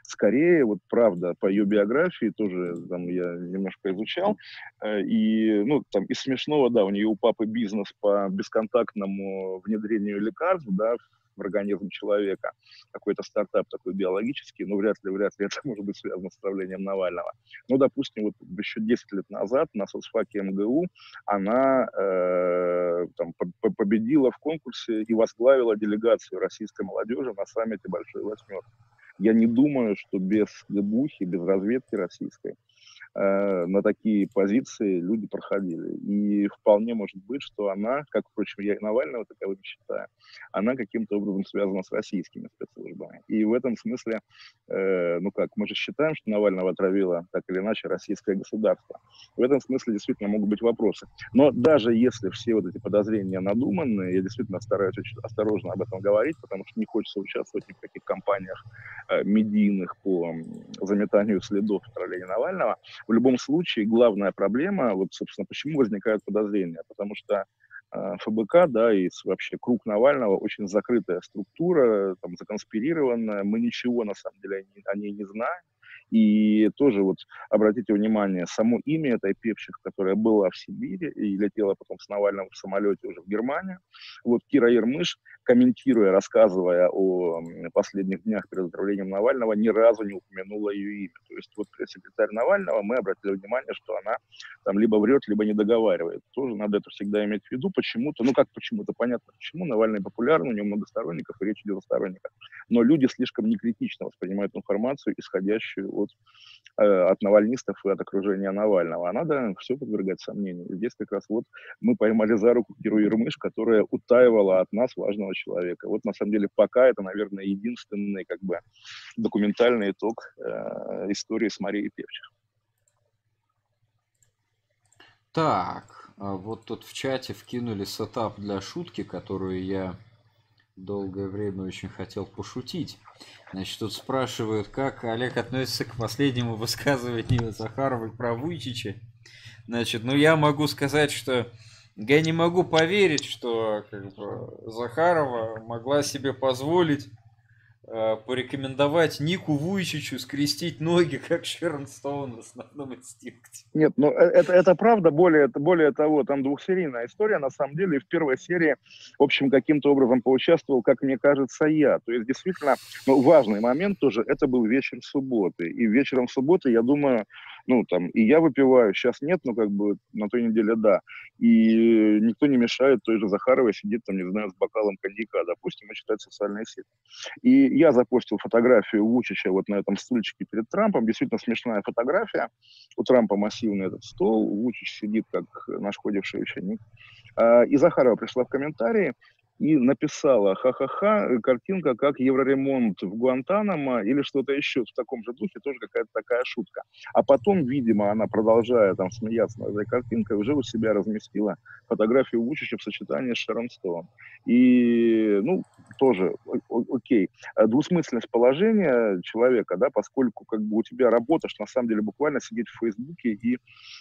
Скорее, вот правда, по ее биографии тоже там я немножко изучал, э, и, ну, там, из смешного, да, у нее у папы бизнес по бесконтактному внедрению лекарств, да, в организм человека, какой-то стартап такой биологический, но вряд ли, вряд ли это может быть связано с правлением Навального. Ну, допустим, вот еще 10 лет назад на соцфаке МГУ она э, там, победила в конкурсе и возглавила делегацию российской молодежи на саммите Большой Восьмерки. Я не думаю, что без ГБУхи, без разведки российской на такие позиции люди проходили. И вполне может быть, что она, как, впрочем, я и Навального таковым считаю, она каким-то образом связана с российскими спецслужбами. И в этом смысле, э, ну как, мы же считаем, что Навального отравило так или иначе российское государство. В этом смысле действительно могут быть вопросы. Но даже если все вот эти подозрения надуманные, я действительно стараюсь очень осторожно об этом говорить, потому что не хочется участвовать в каких кампаниях э, медийных по заметанию следов отравления Навального, в любом случае главная проблема, вот, собственно, почему возникают подозрения, потому что э, ФБК, да, и вообще круг Навального очень закрытая структура, там, законспирированная, мы ничего, на самом деле, о ней не знаем, и тоже вот обратите внимание, само имя этой певчих, которая была в Сибири и летела потом с Навальным в самолете уже в Германию, вот Кира Ермыш, комментируя, рассказывая о последних днях перед отравлением Навального, ни разу не упомянула ее имя. То есть вот пресс-секретарь Навального, мы обратили внимание, что она там либо врет, либо не договаривает. Тоже надо это всегда иметь в виду. Почему-то, ну как почему-то, понятно почему, Навальный популярный, у него много сторонников, и речь идет о сторонниках. Но люди слишком некритично воспринимают информацию, исходящую от, э, от навальнистов и от окружения Навального. А надо все подвергать сомнению. Здесь как раз вот мы поймали за руку Киру Ермыш, которая утаивала от нас важного человека. Вот на самом деле пока это, наверное, единственный как бы документальный итог э, истории с Марией Певчих. Так, а вот тут в чате вкинули сетап для шутки, которую я долгое время очень хотел пошутить. Значит, тут спрашивают, как Олег относится к последнему высказыванию Захаровой про Вуйчича. Значит, ну я могу сказать, что я не могу поверить, что как бы, Захарова могла себе позволить порекомендовать Нику Вуйчичу скрестить ноги, как Шерон Стоун в основном инстинкте. Нет, ну э, это, это правда, более, более того, там двухсерийная история, на самом деле, в первой серии, в общем, каким-то образом поучаствовал, как мне кажется, я. То есть, действительно, ну, важный момент тоже, это был вечер субботы. И вечером субботы, я думаю, ну, там, и я выпиваю, сейчас нет, но как бы на той неделе да. И никто не мешает той же Захаровой сидеть там, не знаю, с бокалом коньяка, допустим, и читать социальные сети. И я запостил фотографию Вучича вот на этом стульчике перед Трампом, действительно смешная фотография. У Трампа массивный этот стол, Вучич сидит как наш ходивший ученик. А, и Захарова пришла в комментарии, и написала ха-ха-ха, картинка как евроремонт в Гуантанамо или что-то еще в таком же духе, тоже какая-то такая шутка. А потом, видимо, она, продолжая там смеяться над этой картинкой, уже у себя разместила фотографию Вучича в сочетании с Шерон Стоун. И, ну, тоже окей. А двусмысленность положения человека, да, поскольку как бы у тебя работа, что на самом деле буквально сидеть в Фейсбуке и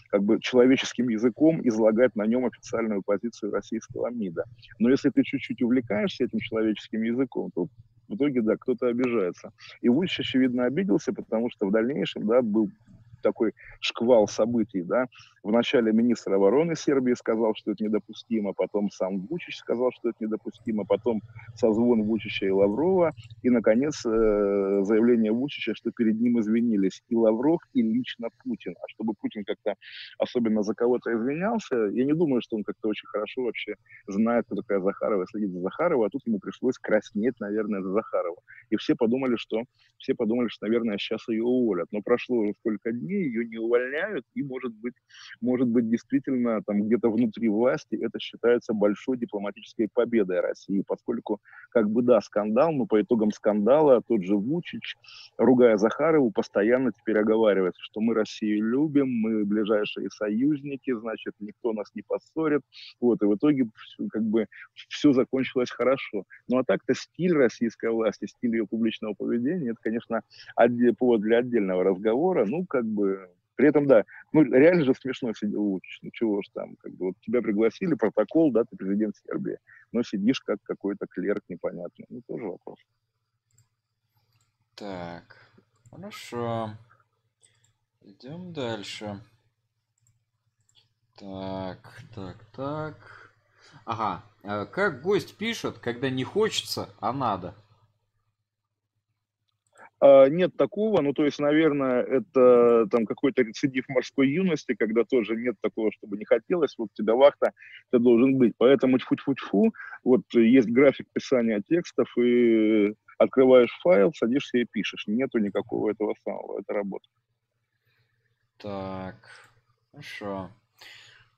как бы человеческим языком излагать на нем официальную позицию российского МИДа. Но если ты чуть чуть увлекаешься этим человеческим языком, то в итоге, да, кто-то обижается. И Вучич, очевидно, обиделся, потому что в дальнейшем, да, был такой шквал событий, да. Вначале министр обороны Сербии сказал, что это недопустимо, потом сам Вучич сказал, что это недопустимо, потом созвон Вучича и Лаврова, и, наконец, э, заявление Вучича, что перед ним извинились и Лавров, и лично Путин. А чтобы Путин как-то особенно за кого-то извинялся, я не думаю, что он как-то очень хорошо вообще знает, кто такая Захарова, следит за Захаровой, а тут ему пришлось краснеть, наверное, за Захарова. И все подумали, что, все подумали, что, наверное, сейчас ее уволят. Но прошло уже сколько дней, ее не увольняют, и, может быть, может быть, действительно, там где-то внутри власти это считается большой дипломатической победой России, поскольку, как бы, да, скандал, но по итогам скандала тот же Вучич, ругая Захарову, постоянно теперь оговаривается, что мы Россию любим, мы ближайшие союзники, значит, никто нас не поссорит, вот, и в итоге, как бы, все закончилось хорошо. Ну, а так-то стиль российской власти, стиль ее публичного поведения, это, конечно, повод для отдельного разговора. Ну, как бы, при этом, да, ну, реально же смешно сидеть, учишь, ну, чего ж там, как бы, вот тебя пригласили, протокол, да, ты президент Сербии, но сидишь как какой-то клерк непонятный, ну, тоже вопрос. Так, хорошо. Идем дальше. Так, так, так. Ага. Э, как гость пишет, когда не хочется, а надо? А, нет такого, ну то есть, наверное, это там какой-то рецидив морской юности, когда тоже нет такого, чтобы не хотелось, вот тебя вахта, ты должен быть. Поэтому тьфу-тьфу-тьфу, вот есть график писания текстов, и открываешь файл, садишься и пишешь. Нету никакого этого самого, это работа. Так, хорошо.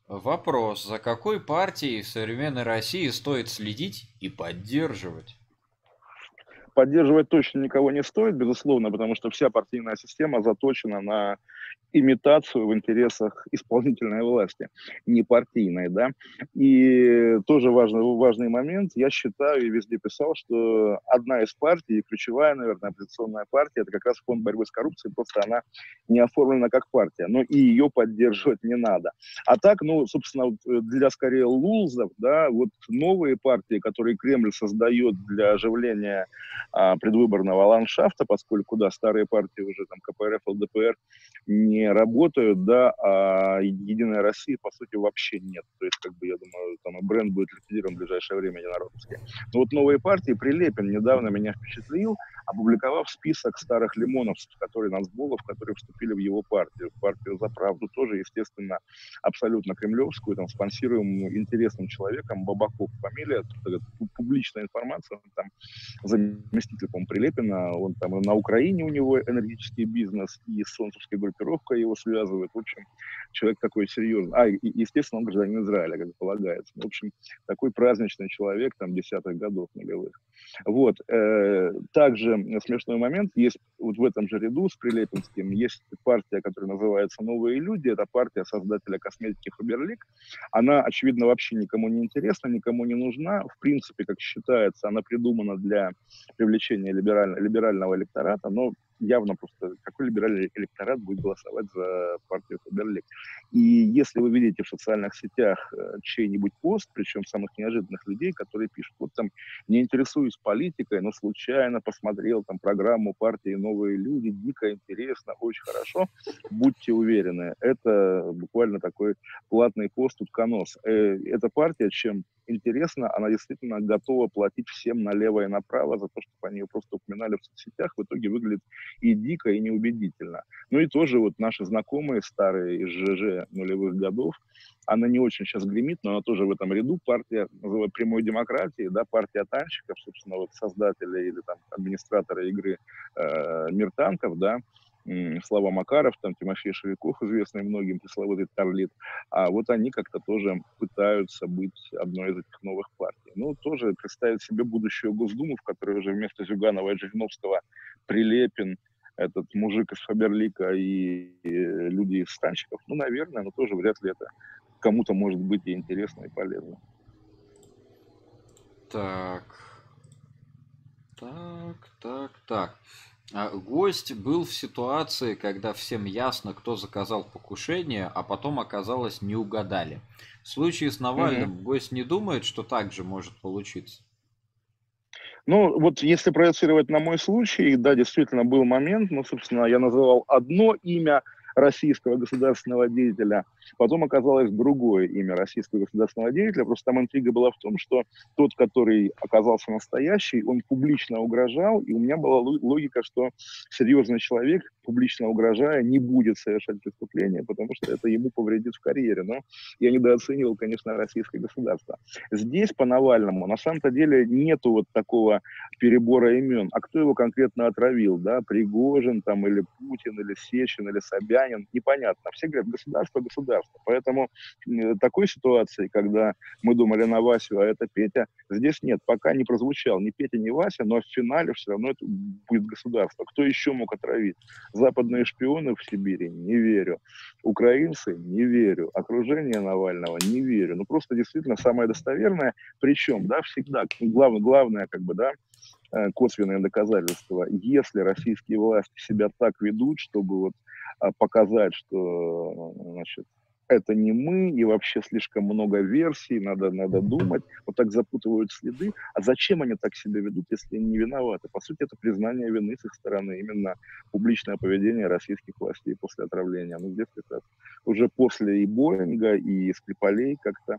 Вопрос. За какой партией в современной России стоит следить и поддерживать? Поддерживать точно никого не стоит, безусловно, потому что вся партийная система заточена на имитацию в интересах исполнительной власти, не партийной, да. И тоже важный, важный момент, я считаю и везде писал, что одна из партий, ключевая, наверное, оппозиционная партия, это как раз фонд борьбы с коррупцией, просто она не оформлена как партия, но и ее поддерживать не надо. А так, ну, собственно, для скорее лузов, да, вот новые партии, которые Кремль создает для оживления а, предвыборного ландшафта, поскольку, да, старые партии уже, там, КПРФ, ЛДПР, не работают, да, а Единая Россия, по сути, вообще нет. То есть, как бы, я думаю, там и бренд будет ликвидирован в ближайшее время единородовский. Но вот новые партии, Прилепин недавно меня впечатлил, опубликовав список старых лимоновцев, которые Нацболов, которые вступили в его партию, в партию «За правду», тоже, естественно, абсолютно кремлевскую, там, спонсируемую интересным человеком, Бабаков фамилия, публичная информация, он там заместитель, по Прилепина, он там на Украине у него энергетический бизнес, и солнцевская группировка его связывает, в общем, человек такой серьезный, а, и, естественно, он гражданин Израиля, как полагается, в общем, такой праздничный человек, там, десятых годов нулевых. Вот, э, также смешной момент. Есть вот в этом же ряду с Прилепинским есть партия, которая называется «Новые люди». Это партия создателя косметики Фаберлик. Она, очевидно, вообще никому не интересна, никому не нужна. В принципе, как считается, она придумана для привлечения либераль... либерального электората, но явно просто какой либеральный электорат будет голосовать за партию Фаберлик. И если вы видите в социальных сетях э, чей-нибудь пост, причем самых неожиданных людей, которые пишут, вот там не интересуюсь политикой, но случайно посмотрел там программу партии «Новые люди», дико интересно, очень хорошо, будьте уверены, это буквально такой платный пост утконос. Э, эта партия, чем интересно, она действительно готова платить всем налево и направо за то, чтобы они ее просто упоминали в соцсетях, в итоге выглядит и дико, и неубедительно. Ну и тоже вот наши знакомые старые из ЖЖ нулевых годов, она не очень сейчас гремит, но она тоже в этом ряду, партия называют прямой демократии, да, партия танчиков, собственно, вот создателя или там администратора игры э, Мир танков, да, Слава Макаров, там Тимофей Шевиков, известный многим, пресловутый Тарлит, а вот они как-то тоже пытаются быть одной из этих новых партий. Ну, тоже представить себе будущую Госдуму, в которой уже вместо Зюганова и Жириновского Прилепин, этот мужик из Фаберлика и, и люди из станчиков, ну, наверное, но тоже вряд ли это кому-то может быть и интересно, и полезно. Так. Так, так, так. А, гость был в ситуации, когда всем ясно, кто заказал покушение, а потом оказалось не угадали. В случае с Навальным угу. гость не думает, что так же может получиться. Ну, вот если проецировать на мой случай, да, действительно был момент, ну, собственно, я называл одно имя российского государственного деятеля, Потом оказалось другое имя российского государственного деятеля. Просто там интрига была в том, что тот, который оказался настоящий, он публично угрожал, и у меня была логика, что серьезный человек, публично угрожая, не будет совершать преступления, потому что это ему повредит в карьере. Но я недооценивал, конечно, российское государство. Здесь по Навальному на самом-то деле нету вот такого перебора имен. А кто его конкретно отравил? Да? Пригожин там или Путин, или Сечин, или Собянин? Непонятно. Все говорят, государство, государство государства. Поэтому такой ситуации, когда мы думали на Васю, а это Петя, здесь нет, пока не прозвучал ни Петя, ни Вася, но в финале все равно это будет государство. Кто еще мог отравить? Западные шпионы в Сибири? Не верю. Украинцы? Не верю. Окружение Навального? Не верю. Ну, просто действительно самое достоверное. Причем, да, всегда, главное, главное как бы, да, э, косвенные доказательства. Если российские власти себя так ведут, чтобы вот а, показать, что значит, это не мы, и вообще слишком много версий, надо, надо думать, вот так запутывают следы. А зачем они так себя ведут, если они не виноваты? По сути, это признание вины с их стороны, именно публичное поведение российских властей после отравления. Ну, где-то уже после и Боинга, и Скрипалей как-то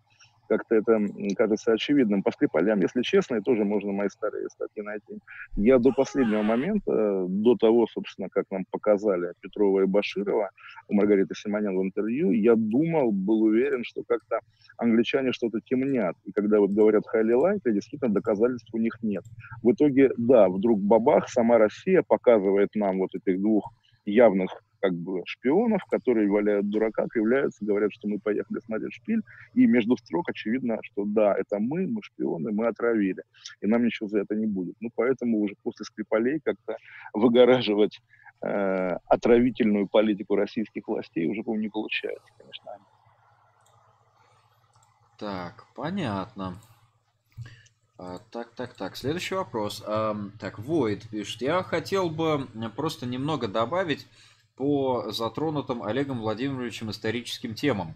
как-то это кажется очевидным. По Скрипалям, если честно, и тоже можно мои старые статьи найти. Я до последнего момента, до того, собственно, как нам показали Петрова и Баширова у Маргариты Симонян в интервью, я думал, был уверен, что как-то англичане что-то темнят. И когда вот говорят хайли лайт, действительно доказательств у них нет. В итоге, да, вдруг бабах, сама Россия показывает нам вот этих двух явных как бы шпионов, которые валяют дурака, кривляются, говорят, что мы поехали смотреть шпиль, и между строк очевидно, что да, это мы, мы шпионы, мы отравили, и нам ничего за это не будет. Ну, поэтому уже после Скрипалей как-то выгораживать э, отравительную политику российских властей уже, по не получается, конечно. Так, понятно. А, так, так, так. Следующий вопрос. А, так, Void пишет. Я хотел бы просто немного добавить по затронутым Олегом Владимировичем историческим темам.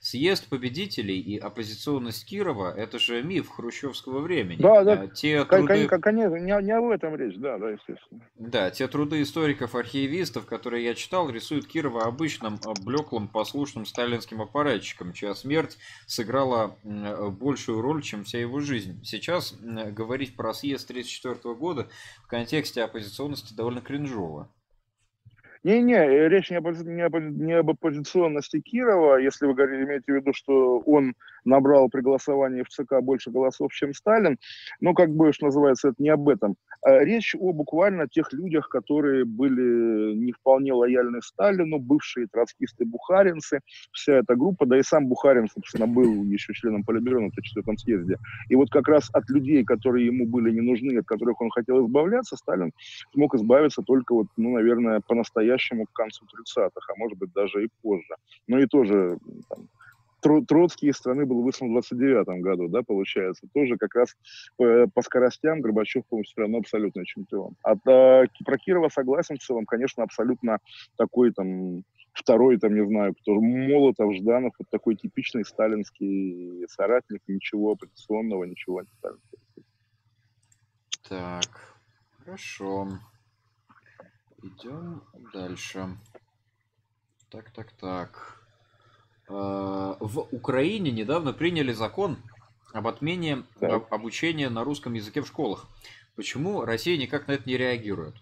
Съезд победителей и оппозиционность Кирова – это же миф хрущевского времени. Да, да, те труды... конечно, не, не об этом речь, да, да, естественно. Да, те труды историков-архивистов, которые я читал, рисуют Кирова обычным, блеклым, послушным сталинским аппаратчиком, чья смерть сыграла большую роль, чем вся его жизнь. Сейчас говорить про съезд 1934 года в контексте оппозиционности довольно кринжово. Не-не, э, речь не об, не, об, не об оппозиционности Кирова, если вы говорите, имеете в виду, что он набрал при голосовании в ЦК больше голосов, чем Сталин, но как бы, что называется, это не об этом. А речь о буквально тех людях, которые были не вполне лояльны Сталину, бывшие троцкисты-бухаринцы, вся эта группа, да и сам Бухарин, собственно, был еще членом Политбюро на 34 съезде. И вот как раз от людей, которые ему были не нужны, от которых он хотел избавляться, Сталин смог избавиться только вот, ну, наверное, по-настоящему к концу 30-х, а может быть даже и позже. Ну и тоже там, Троцкий из страны был выслан в 29 году, да, получается. Тоже как раз по, по скоростям Горбачев, по-моему, все равно абсолютный чемпион. А, а про Кирова согласен в целом, конечно, абсолютно такой там второй, там, не знаю, кто, Молотов, Жданов, вот такой типичный сталинский соратник, ничего оппозиционного, ничего не сталинского. Так, хорошо. Идем дальше. Так, так, так. Э, в Украине недавно приняли закон об отмене так. обучения на русском языке в школах. Почему Россия никак на это не реагирует?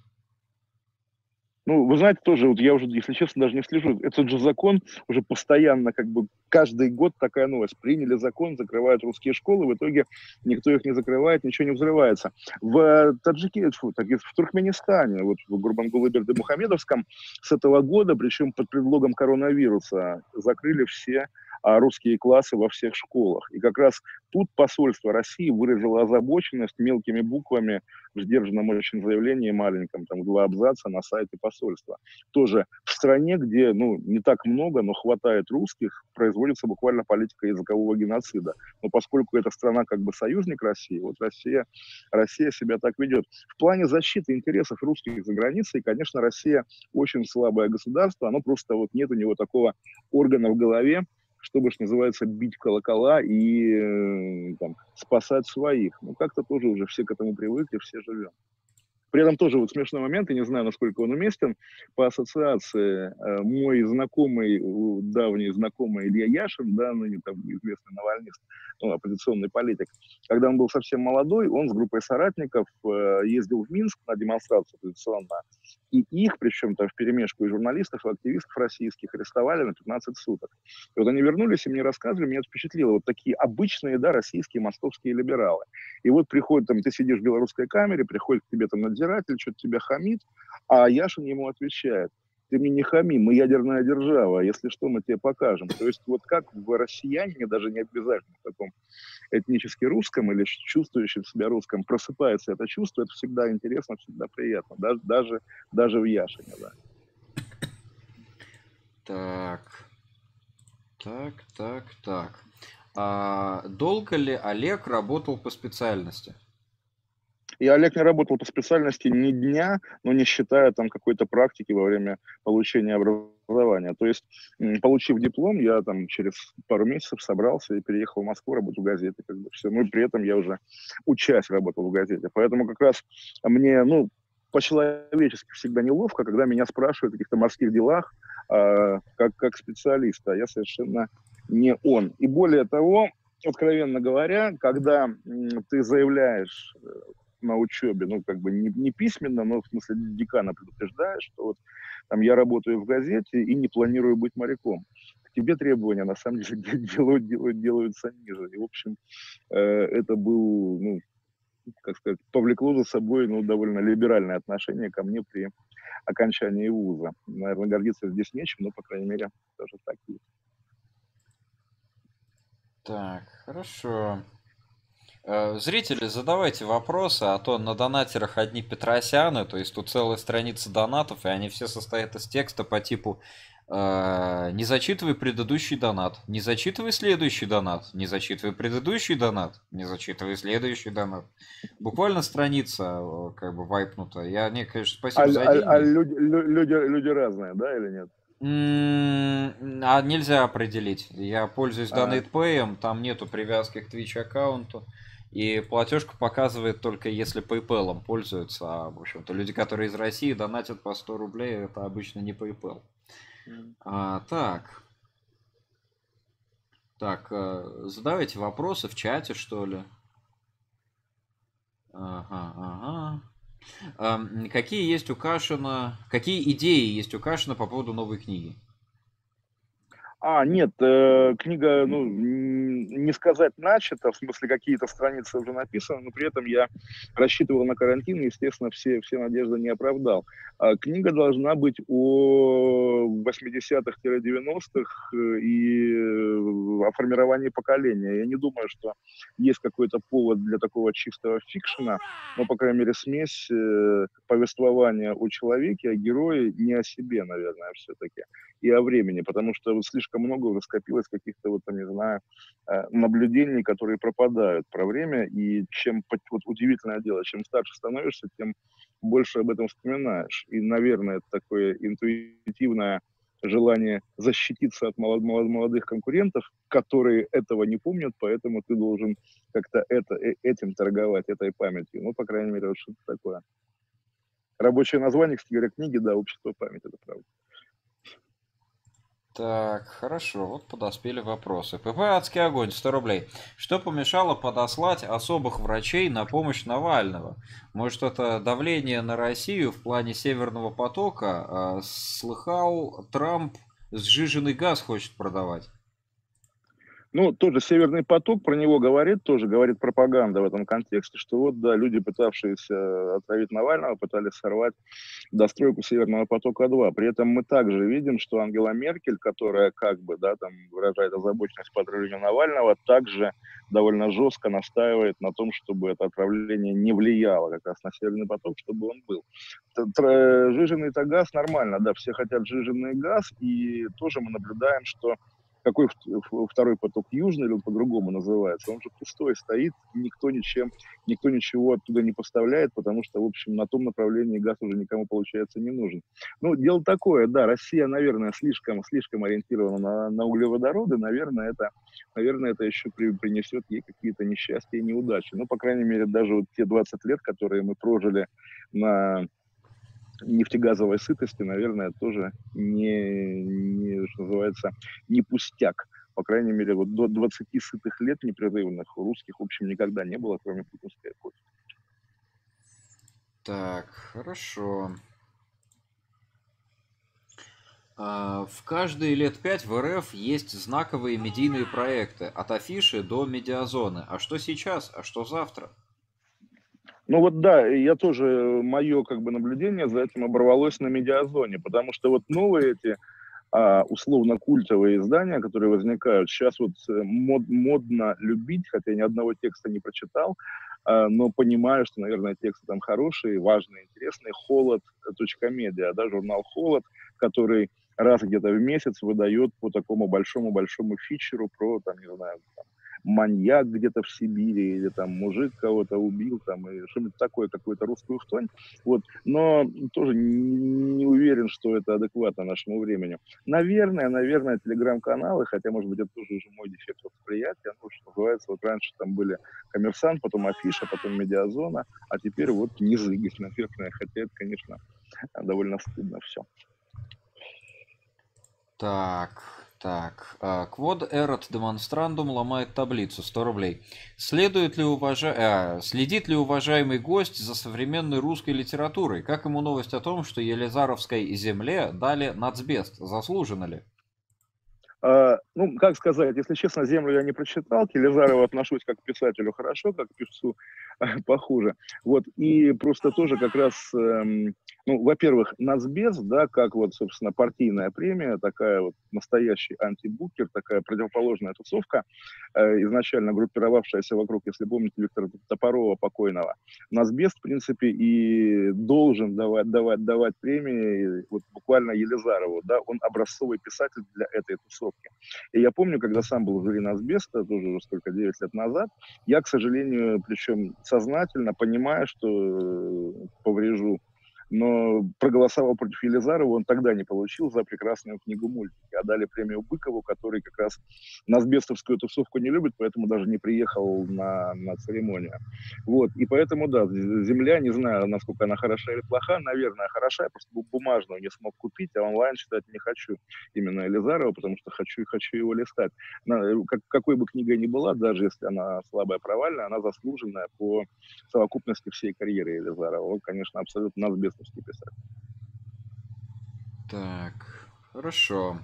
Ну, вы знаете, тоже, вот я уже, если честно, даже не слежу. Этот же закон уже постоянно, как бы, каждый год такая новость. Приняли закон, закрывают русские школы, в итоге никто их не закрывает, ничего не взрывается. В Таджике, фу, в Туркменистане, вот в Гурбангулы-Берде Мухамедовском с этого года, причем под предлогом коронавируса, закрыли все русские классы во всех школах. И как раз тут посольство России выразило озабоченность мелкими буквами в сдержанном очень заявлении маленьком, там два абзаца на сайте посольства. Тоже в стране, где ну, не так много, но хватает русских, производится буквально политика языкового геноцида. Но поскольку эта страна как бы союзник России, вот Россия, Россия себя так ведет. В плане защиты интересов русских за границей, конечно, Россия очень слабое государство, оно просто вот нет у него такого органа в голове, чтобы, что называется, бить колокола и э, там, спасать своих. Ну, как-то тоже уже все к этому привыкли, все живем. При этом тоже вот смешной момент, я не знаю, насколько он уместен, по ассоциации э, мой знакомый, давний знакомый Илья Яшин, да, ныне там известный навальнист, ну, оппозиционный политик, когда он был совсем молодой, он с группой соратников э, ездил в Минск на демонстрацию оппозиционную, и их, причем там в перемешку и журналистов, и активистов российских, арестовали на 15 суток. И вот они вернулись и мне рассказывали, меня это впечатлило, вот такие обычные, да, российские московские либералы. И вот приходит там, ты сидишь в белорусской камере, приходит к тебе там надзиратель, что-то тебя хамит, а Яшин ему отвечает, ты мне не хами, мы ядерная держава, если что, мы тебе покажем. То есть вот как в россиянине, даже не обязательно в таком этнически русском или чувствующем себя русском, просыпается это чувство, это всегда интересно, всегда приятно, даже, даже, даже в Яшине, да. Так, так, так, так. А долго ли Олег работал по специальности? И Олег не работал по специальности ни дня, но не считая там какой-то практики во время получения образования. То есть, получив диплом, я там через пару месяцев собрался и переехал в Москву работать в газете. Как бы все. Ну и при этом я уже учась работал в газете. Поэтому как раз мне, ну, по-человечески всегда неловко, когда меня спрашивают о каких-то морских делах, э, как, как специалиста, я совершенно не он. И более того, откровенно говоря, когда ты заявляешь э, на учебе, ну, как бы не, не письменно, но в смысле декана предупреждаешь, что вот там я работаю в газете и не планирую быть моряком. К тебе требования, на самом деле, делают, делают, делаются ниже. И, в общем, э, это был, ну, как сказать, повлекло за собой, ну, довольно либеральное отношение ко мне при окончании вуза. Наверное, гордиться здесь нечем, но, по крайней мере, тоже так есть. Так, хорошо. Э, зрители, задавайте вопросы, а то на донатерах одни Петросяны, то есть тут целая страница донатов, и они все состоят из текста по типу э, «Не зачитывай предыдущий донат», «Не зачитывай следующий донат», «Не зачитывай предыдущий донат», «Не зачитывай следующий донат». Буквально страница э, как бы вайпнута. Я, не, конечно, спасибо а, за а, деньги. А, а люди, люди, люди разные, да, или нет? А нельзя определить. Я пользуюсь DonatePay, там нету привязки к Twitch аккаунту. И платежку показывает только если PayPal пользуются. А, в общем-то, люди, которые из России донатят по 100 рублей, это обычно не PayPal. А, так. Так, э, задавайте вопросы в чате, что ли. Ага, ага. Какие есть у Кашина, какие идеи есть у Кашина по поводу новой книги? А, нет, э, книга, ну, не сказать начата, в смысле какие-то страницы уже написаны, но при этом я рассчитывал на карантин, и, естественно, все, все надежды не оправдал. А книга должна быть о 80-х-90-х э, и э, о формировании поколения. Я не думаю, что есть какой-то повод для такого чистого фикшена, но, по крайней мере, смесь э, повествования о человеке, о герое, не о себе, наверное, все-таки, и о времени, потому что вот слишком много уже скопилось каких-то, вот, не знаю, э, наблюдений, которые пропадают про время, и чем, вот удивительное дело, чем старше становишься, тем больше об этом вспоминаешь. И, наверное, это такое интуитивное желание защититься от молод, молодых конкурентов, которые этого не помнят, поэтому ты должен как-то это, э, этим торговать, этой памятью. Ну, по крайней мере, вот что-то такое. Рабочее название, кстати говоря, книги, да, «Общество памяти», это правда. Так, хорошо, вот подоспели вопросы. ПП «Адский огонь», 100 рублей. Что помешало подослать особых врачей на помощь Навального? Может, это давление на Россию в плане Северного потока? А, слыхал, Трамп сжиженный газ хочет продавать. Ну, тоже Северный поток про него говорит, тоже говорит пропаганда в этом контексте, что вот, да, люди, пытавшиеся отравить Навального, пытались сорвать достройку Северного потока-2. При этом мы также видим, что Ангела Меркель, которая как бы, да, там выражает озабоченность по отравлению Навального, также довольно жестко настаивает на том, чтобы это отравление не влияло как раз на Северный поток, чтобы он был. Жиженный-то газ нормально, да, все хотят жиженный газ, и тоже мы наблюдаем, что какой второй поток южный, или он по-другому называется, он же пустой стоит, никто ничем, никто ничего оттуда не поставляет, потому что, в общем, на том направлении газ уже никому, получается, не нужен. Ну, дело такое, да, Россия, наверное, слишком, слишком ориентирована на, на углеводороды, наверное, это, наверное, это еще при, принесет ей какие-то несчастья и неудачи. Ну, по крайней мере, даже вот те 20 лет, которые мы прожили на нефтегазовой сытости, наверное, тоже не, не, что называется, не пустяк. По крайней мере, вот до 20 сытых лет непрерывных у русских, в общем, никогда не было, кроме путинской эпохи. Так, хорошо. А, в каждые лет пять в РФ есть знаковые медийные проекты, от афиши до медиазоны. А что сейчас, а что завтра? Ну вот да, я тоже, мое как бы наблюдение за этим оборвалось на медиазоне, потому что вот новые эти а, условно культовые издания, которые возникают, сейчас вот э, мод, модно любить, хотя ни одного текста не прочитал, а, но понимаю, что, наверное, тексты там хорошие, важные, интересные. Холод, точка медиа, да, журнал Холод, который раз где-то в месяц выдает по такому большому-большому фичеру про, там, не знаю, там, маньяк где-то в Сибири, или там мужик кого-то убил, там, и что-нибудь такое, какую-то русскую хтонь. Вот. Но тоже не, не уверен, что это адекватно нашему времени. Наверное, наверное, телеграм-каналы, хотя, может быть, это тоже уже мой дефект восприятия, ну, что называется, вот раньше там были коммерсант, потом афиша, потом медиазона, а теперь вот низы, наверное, хотя это, конечно, довольно стыдно все. Так, так. Квод Эрот Демонстрандум ломает таблицу. 100 рублей. Следует ли уважа... а, следит ли уважаемый гость за современной русской литературой? Как ему новость о том, что Елизаровской земле дали нацбест? Заслуженно ли? А, ну, как сказать, если честно, «Землю» я не прочитал, к Елизарову отношусь как к писателю хорошо, как к певцу похуже. Вот, и просто тоже как раз эм, ну, во-первых, Нацбез, да, как вот, собственно, партийная премия, такая вот настоящий антибукер, такая противоположная тусовка, э, изначально группировавшаяся вокруг, если помните, Виктора Топорова покойного. Нацбез, в принципе, и должен давать, давать, давать премии вот буквально Елизарову, да, он образцовый писатель для этой тусовки. И я помню, когда сам был в жюри Нацбеста, тоже уже сколько, 9 лет назад, я, к сожалению, причем сознательно понимая, что э, поврежу но проголосовал против Елизарова, он тогда не получил за прекрасную книгу мультики. А дали премию Быкову, который как раз насбестовскую тусовку не любит, поэтому даже не приехал на, на церемонию. Вот, и поэтому, да, «Земля», не знаю, насколько она хороша или плоха, наверное, хороша, я просто бумажную не смог купить, а онлайн читать не хочу именно Елизарова, потому что хочу и хочу его листать. На, как, какой бы книга ни была, даже если она слабая, провальная, она заслуженная по совокупности всей карьеры Елизарова. Он, конечно, абсолютно насбест русский писать. Так, хорошо.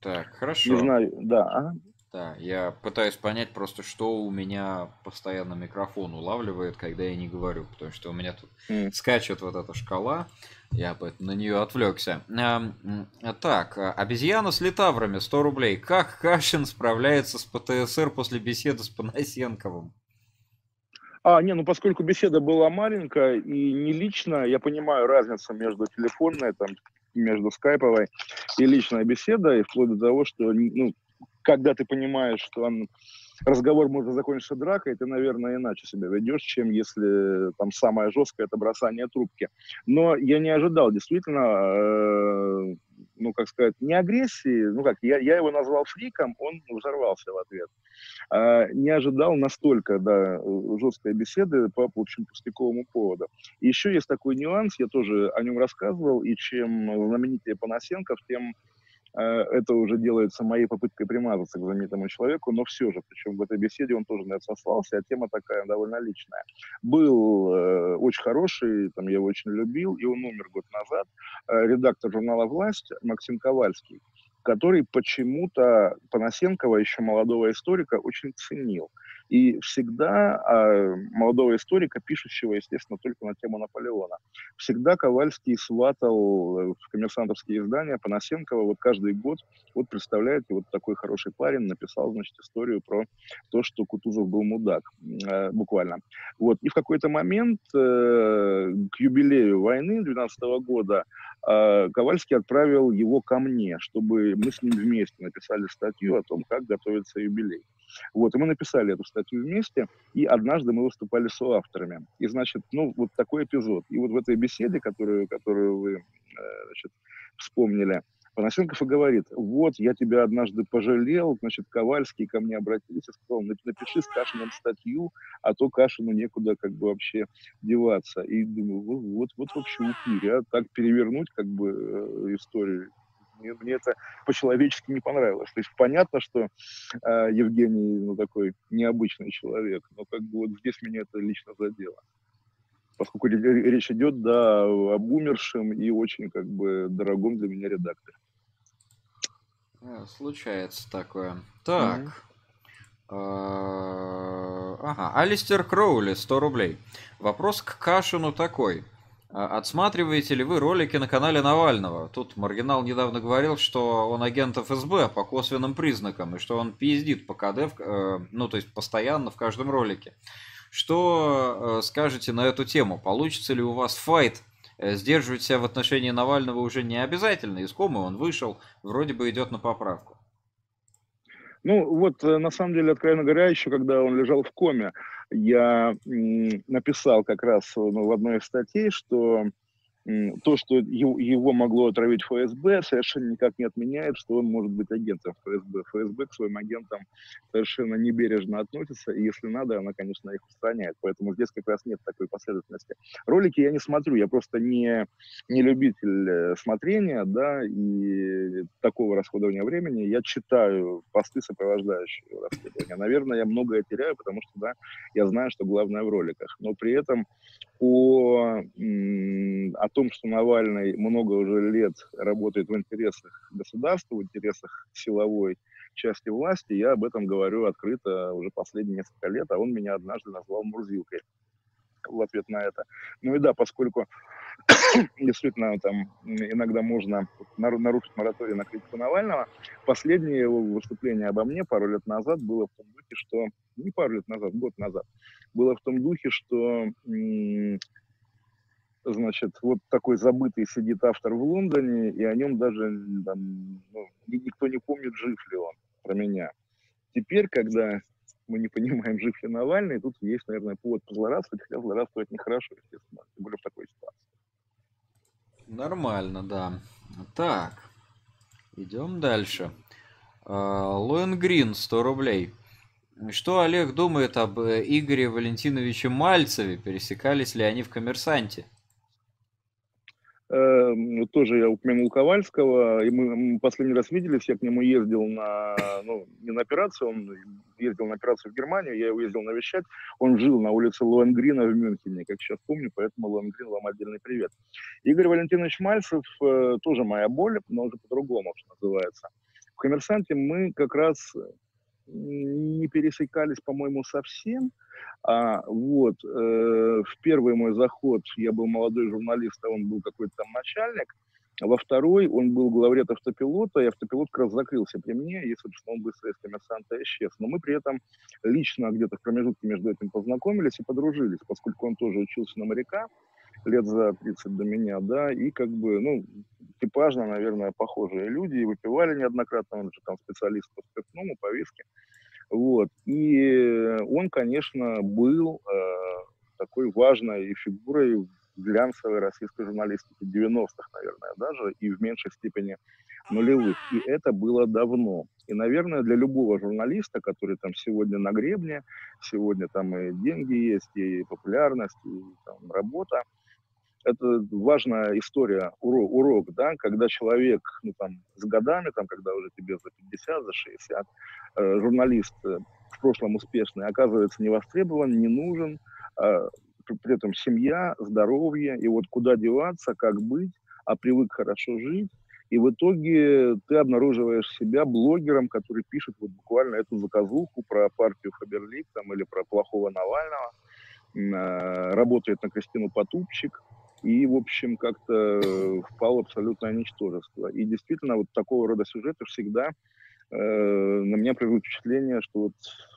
Так, хорошо. Не знаю, да. Ага. Да, я пытаюсь понять просто, что у меня постоянно микрофон улавливает, когда я не говорю, потому что у меня тут mm. скачет вот эта шкала, я на нее отвлекся. А, так, обезьяна с литаврами, 100 рублей. Как Кашин справляется с ПТСР после беседы с Панасенковым? А, не, ну поскольку беседа была маленькая и не лично, я понимаю разницу между телефонной, там, между скайповой и личной беседой, вплоть до того, что, ну, когда ты понимаешь, что он, разговор может закончиться дракой, ты, наверное, иначе себя ведешь, чем если там самое жесткое это бросание трубки. Но я не ожидал, действительно, э, ну, как сказать, не агрессии, ну как, я, я его назвал фриком, он взорвался в ответ. А, не ожидал настолько, да, жесткой беседы по, в общем, пустяковому поводу. И еще есть такой нюанс, я тоже о нем рассказывал, и чем знаменитее Панасенков, тем это уже делается моей попыткой примазаться к знаменитому человеку, но все же, причем в этой беседе он тоже на это сослался, а тема такая довольно личная. Был э, очень хороший, там, я его очень любил, и он умер год назад, э, редактор журнала «Власть» Максим Ковальский, который почему-то Панасенкова, еще молодого историка, очень ценил. И всегда а, молодого историка, пишущего, естественно, только на тему Наполеона, всегда Ковальский сватал э, в коммерсантовские издания Панасенкова вот каждый год, вот представляете, вот такой хороший парень написал, значит, историю про то, что Кутузов был мудак, э, буквально. Вот. И в какой-то момент э, к юбилею войны 12 года э, Ковальский отправил его ко мне, чтобы мы с ним вместе написали статью о том, как готовится юбилей. Вот, и мы написали эту статью вместе, и однажды мы выступали с авторами. И, значит, ну, вот такой эпизод. И вот в этой беседе, которую, которую вы, э, значит, вспомнили, Панасенков и говорит, вот, я тебя однажды пожалел, значит, Ковальский ко мне обратился, сказал, напиши с Кашиным статью, а то Кашину некуда как бы вообще деваться. И думаю, вот, вот вообще упырь, а так перевернуть как бы э, историю мне, мне это по-человечески не понравилось. То есть понятно, что э, Евгений ну, такой необычный человек, но как бы вот здесь меня это лично задело. Поскольку речь идет, да, об умершем и очень как бы дорогом для меня редакторе. Э, случается такое. Так. Mm-hmm. Ага, Алистер Кроули, 100 рублей. Вопрос к Кашину такой. А отсматриваете ли вы ролики на канале Навального? Тут Маргинал недавно говорил, что он агент ФСБ по косвенным признакам, и что он пиздит по КД, э, ну, то есть постоянно в каждом ролике. Что э, скажете на эту тему? Получится ли у вас файт? Э, сдерживать себя в отношении Навального уже не обязательно. Из комы он вышел, вроде бы идет на поправку. Ну, вот, на самом деле, откровенно говоря, еще когда он лежал в коме, я написал как раз ну, в одной из статей, что то, что его могло отравить ФСБ, совершенно никак не отменяет, что он может быть агентом ФСБ. ФСБ к своим агентам совершенно небережно относится, и если надо, она, конечно, их устраняет. Поэтому здесь как раз нет такой последовательности. Ролики я не смотрю, я просто не, не любитель э, смотрения, да, и такого расходования времени. Я читаю посты, сопровождающие расследование. Наверное, я многое теряю, потому что, да, я знаю, что главное в роликах. Но при этом о, о том, что Навальный много уже лет работает в интересах государства, в интересах силовой части власти, я об этом говорю открыто уже последние несколько лет, а он меня однажды назвал Мурзилкой в ответ на это. Ну и да, поскольку действительно там иногда можно нарушить мораторий на критику Навального, последнее его выступление обо мне пару лет назад было в том духе, что не пару лет назад, год назад, было в том духе, что значит, вот такой забытый сидит автор в Лондоне, и о нем даже там, ну, никто не помнит, жив ли он, про меня. Теперь, когда мы не понимаем, жив ли Навальный, тут есть, наверное, повод позлорадствовать, хотя злорадствовать нехорошо, естественно, тем более в такой ситуации. Нормально, да. Так, идем дальше. А, Лоэн Грин, 100 рублей. Что Олег думает об э, Игоре Валентиновиче Мальцеве? Пересекались ли они в «Коммерсанте»? Эм, тоже я упомянул Ковальского, и мы последний раз виделись, я к нему ездил на, ну, не на операцию, он ездил на операцию в Германию, я его ездил навещать, он жил на улице Лоенгрина в Мюнхене, как сейчас помню, поэтому Лоенгрин вам отдельный привет. Игорь Валентинович Мальцев э, тоже моя боль, но уже по-другому, что называется. В «Коммерсанте» мы как раз не пересекались, по-моему, совсем. А, вот, э, в первый мой заход я был молодой журналист, а он был какой-то там начальник. Во второй он был главред автопилота, и автопилот как раз закрылся при мне, и, собственно, он быстро из коммерсанта исчез. Но мы при этом лично где-то в промежутке между этим познакомились и подружились, поскольку он тоже учился на моряка лет за 30 до меня, да, и как бы, ну, типажно, наверное, похожие люди, и выпивали неоднократно, он же там специалист по спиртному, по виски. Вот. И он, конечно, был э, такой важной фигурой глянцевой российской журналистики 90-х, наверное, даже, и в меньшей степени нулевых. И это было давно. И, наверное, для любого журналиста, который там сегодня на гребне, сегодня там и деньги есть, и популярность, и там, работа, это важная история, урок, урок, да, когда человек, ну, там, с годами, там, когда уже тебе за 50, за 60, э, журналист э, в прошлом успешный, оказывается не востребован, не нужен, э, при, при этом семья, здоровье, и вот куда деваться, как быть, а привык хорошо жить, и в итоге ты обнаруживаешь себя блогером, который пишет вот буквально эту заказуху про партию Фаберлик там, или про плохого Навального, э, работает на Кристину Потупчик, и, в общем, как-то э, впал в абсолютное ничтожество. И действительно, вот такого рода сюжеты всегда э, на меня производят впечатление, что вот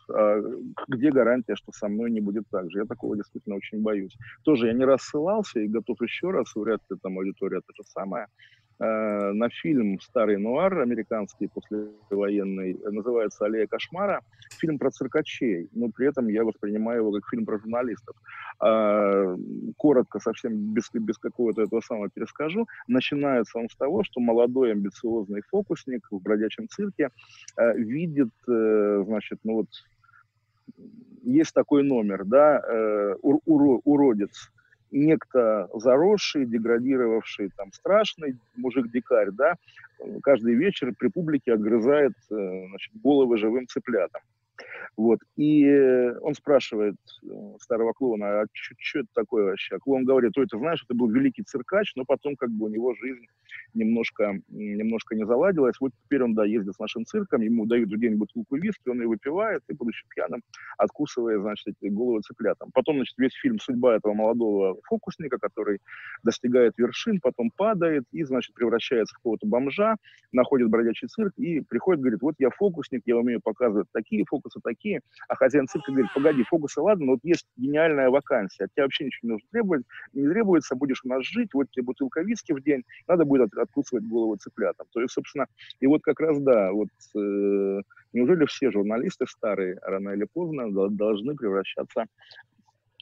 а где гарантия, что со мной не будет так же? Я такого действительно очень боюсь. Тоже я не раз ссылался и готов еще раз, вряд ли там аудитория то же самое, Э, на фильм «Старый нуар» американский послевоенный, называется «Аллея кошмара». Фильм про циркачей, но при этом я воспринимаю его как фильм про журналистов. А, коротко, совсем без, без какого-то этого самого перескажу. Начинается он с того, что молодой амбициозный фокусник в бродячем цирке э, видит, э, значит, ну вот, есть такой номер, да, ур, ур, уродец, некто заросший, деградировавший, там, страшный мужик-дикарь, да, каждый вечер при публике отгрызает э, значит, головы живым цыплятам. Вот. И э, он спрашивает э, старого клоуна, а что это такое вообще? А клоун говорит, ой, ты знаешь, это был великий циркач, но потом как бы у него жизнь немножко, немножко не заладилась. Вот теперь он, да, ездит с нашим цирком, ему дают день бутылку виски, он ее выпивает, и, будучи пьяным, откусывая, значит, эти головы цыплятам. Потом, значит, весь фильм «Судьба этого молодого фокусника», который достигает вершин, потом падает и, значит, превращается в какого-то бомжа, находит бродячий цирк и приходит, говорит, вот я фокусник, я умею показывать такие фокусы, такие. А хозяин цирка говорит, погоди, фокусы, ладно, но вот есть гениальная вакансия, от тебя вообще ничего не нужно требовать, не требуется, будешь у нас жить, вот тебе бутылка виски в день, надо будет от, откусывать голову цыплятам. То есть, собственно, и вот как раз, да, вот э, Неужели все журналисты старые рано или поздно должны превращаться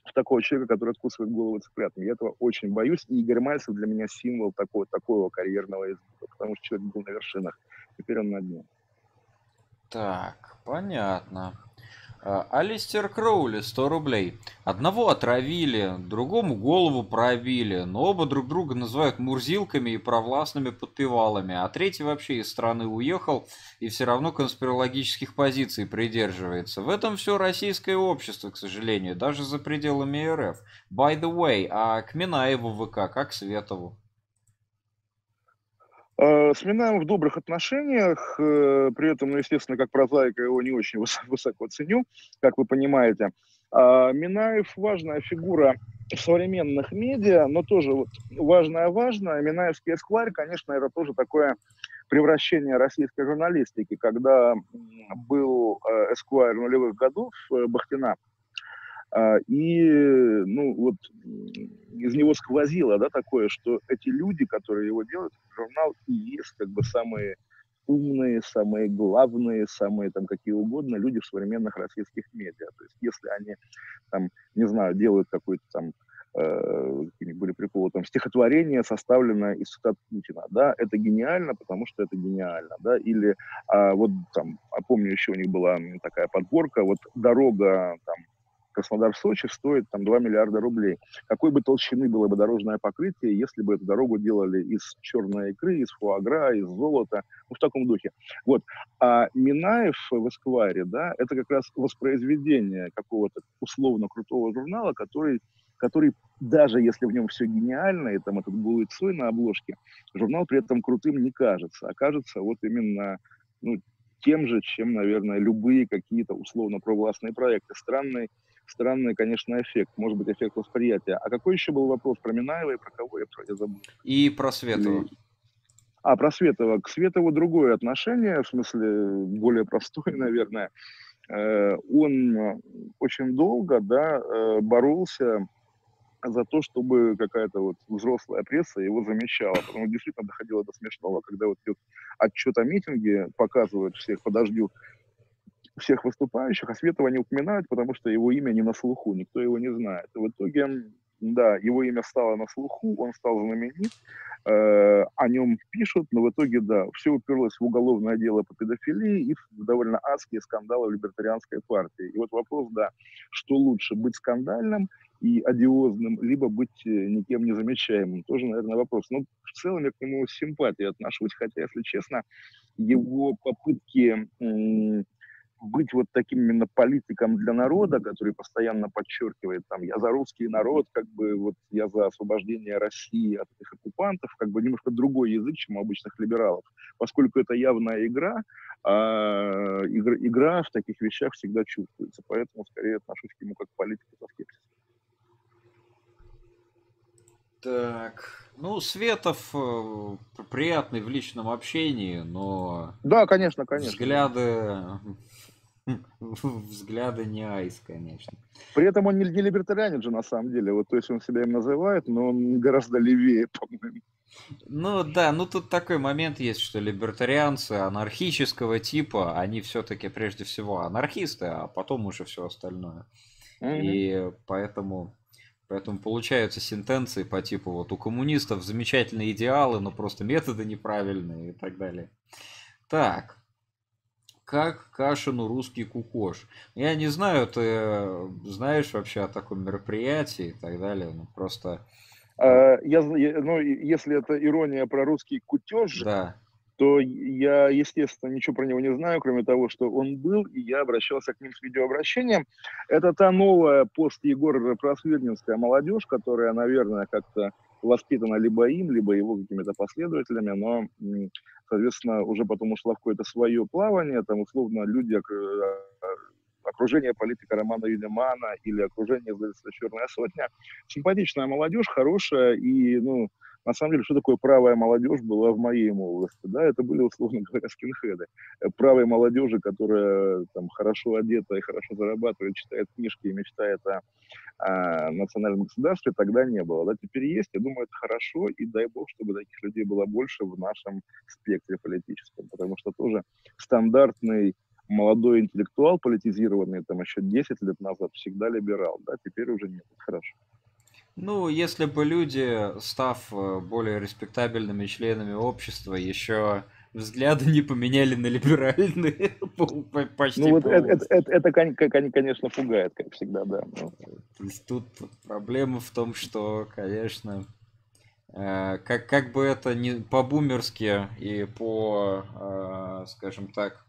в такого человека, который откусывает голову цыплятам. Я этого очень боюсь, и Игорь Мальцев для меня символ такого, такого карьерного избытка, потому что человек был на вершинах, теперь он на дне. Так, понятно. А, Алистер Кроули, 100 рублей. Одного отравили, другому голову пробили, но оба друг друга называют мурзилками и провластными подпевалами, а третий вообще из страны уехал и все равно конспирологических позиций придерживается. В этом все российское общество, к сожалению, даже за пределами РФ. By the way, а к Минаеву ВК, как Светову? Э, с Минаем в добрых отношениях, э, при этом, ну, естественно, как прозаика его не очень высоко ценю, как вы понимаете. А Минаев важная фигура современных медиа, но тоже вот важная-важная. Минаевский эскварь, конечно, это тоже такое превращение российской журналистики, когда был э, эсквайр нулевых годов Бахтина, и, ну, вот из него сквозило, да, такое, что эти люди, которые его делают, журнал и есть как бы самые умные, самые главные, самые там какие угодно люди в современных российских медиа. То есть если они там, не знаю, делают какой-то там э, были приколы, там, стихотворение, составленное из цитат Путина, да, это гениально, потому что это гениально, да, или а, вот там, а помню, еще у них была такая подборка, вот дорога там Краснодар-Сочи стоит там 2 миллиарда рублей. Какой бы толщины было бы дорожное покрытие, если бы эту дорогу делали из черной икры, из фуагра, из золота, ну, в таком духе. Вот. А Минаев в Эскваре, да, это как раз воспроизведение какого-то условно крутого журнала, который который, даже если в нем все гениально, и там этот будет Цой на обложке, журнал при этом крутым не кажется, а кажется вот именно ну, тем же, чем, наверное, любые какие-то условно провластные проекты. Странный странный, конечно, эффект. Может быть, эффект восприятия. А какой еще был вопрос про Минаева и про кого я, я забыл? И про Светова. А, про Светова. К Светову другое отношение, в смысле, более простое, наверное. Э, он очень долго да, э, боролся за то, чтобы какая-то вот взрослая пресса его замечала. Потому что действительно доходило до смешного, когда вот идет отчет о митинге, показывают всех по дождю, всех выступающих, а Светова не упоминают, потому что его имя не на слуху, никто его не знает. И в итоге, да, его имя стало на слуху, он стал знаменит, э, о нем пишут, но в итоге, да, все уперлось в уголовное дело по педофилии и в довольно адские скандалы в либертарианской партии. И вот вопрос, да, что лучше, быть скандальным и одиозным, либо быть э, никем не замечаемым, тоже, наверное, вопрос. Но в целом я к нему с симпатией отношусь, хотя, если честно, его попытки быть вот таким именно политиком для народа, который постоянно подчеркивает, там, я за русский народ, как бы, вот, я за освобождение России от этих оккупантов, как бы немножко другой язык, чем у обычных либералов, поскольку это явная игра, а игра, игра в таких вещах всегда чувствуется, поэтому скорее отношусь к нему как к политику со скепсисом. Так, ну, Светов э, приятный в личном общении, но... Да, конечно, конечно. Взгляды Взгляды не айс, конечно. При этом он не, не либертарианец же на самом деле. Вот, то есть он себя им называет, но он гораздо левее, по-моему. Ну да, ну тут такой момент есть, что либертарианцы анархического типа, они все-таки прежде всего анархисты, а потом уже все остальное. Mm-hmm. И поэтому, поэтому получаются сентенции по типу вот у коммунистов замечательные идеалы, но просто методы неправильные и так далее. Так, как Кашину русский кукош. Я не знаю, ты знаешь вообще о таком мероприятии и так далее, ну просто... А, я, ну, если это ирония про русский кутеж, да. то я, естественно, ничего про него не знаю, кроме того, что он был, и я обращался к ним с видеообращением. Это та новая пост Егора просвирнинская молодежь, которая, наверное, как-то воспитана либо им, либо его какими-то последователями, но соответственно, уже потом ушла в какое-то свое плавание, там, условно, люди, э, окружение политика Романа Юлимана или окружение издательства «Черная сотня». Симпатичная молодежь, хорошая, и, ну, на самом деле, что такое правая молодежь была в моей молодости? Да, это были, условно говоря, скинхеды. Э, правой молодежи, которая там хорошо одета и хорошо зарабатывает, читает книжки и мечтает о, о национальном государстве, тогда не было. Да, теперь есть, я думаю, это хорошо, и дай бог, чтобы таких людей было больше в нашем спектре политическом, потому что тоже стандартный молодой интеллектуал, политизированный там еще 10 лет назад, всегда либерал, да, теперь уже нет, хорошо. Ну, если бы люди, став э, более респектабельными членами общества, еще взгляды не поменяли на либеральные почти Ну вот это, это, это, это, конечно, пугает, как всегда, да. То есть тут проблема в том, что, конечно, э, как, как бы это не по-бумерски и по, э, скажем так,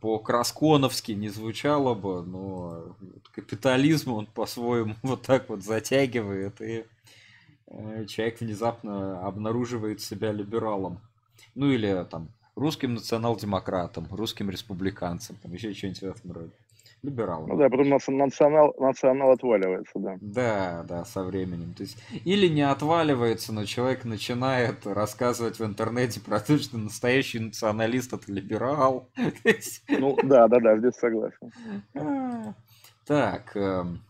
по-красконовски не звучало бы, но капитализм он по-своему вот так вот затягивает, и э, человек внезапно обнаруживает себя либералом. Ну или там русским национал-демократом, русским республиканцем, там еще что-нибудь в этом роде либерал. Ну да, потом национал, национал отваливается, да. Да, да, со временем. То есть, или не отваливается, но человек начинает рассказывать в интернете про то, что настоящий националист это либерал. Ну да, да, да, здесь согласен. Так. Эм,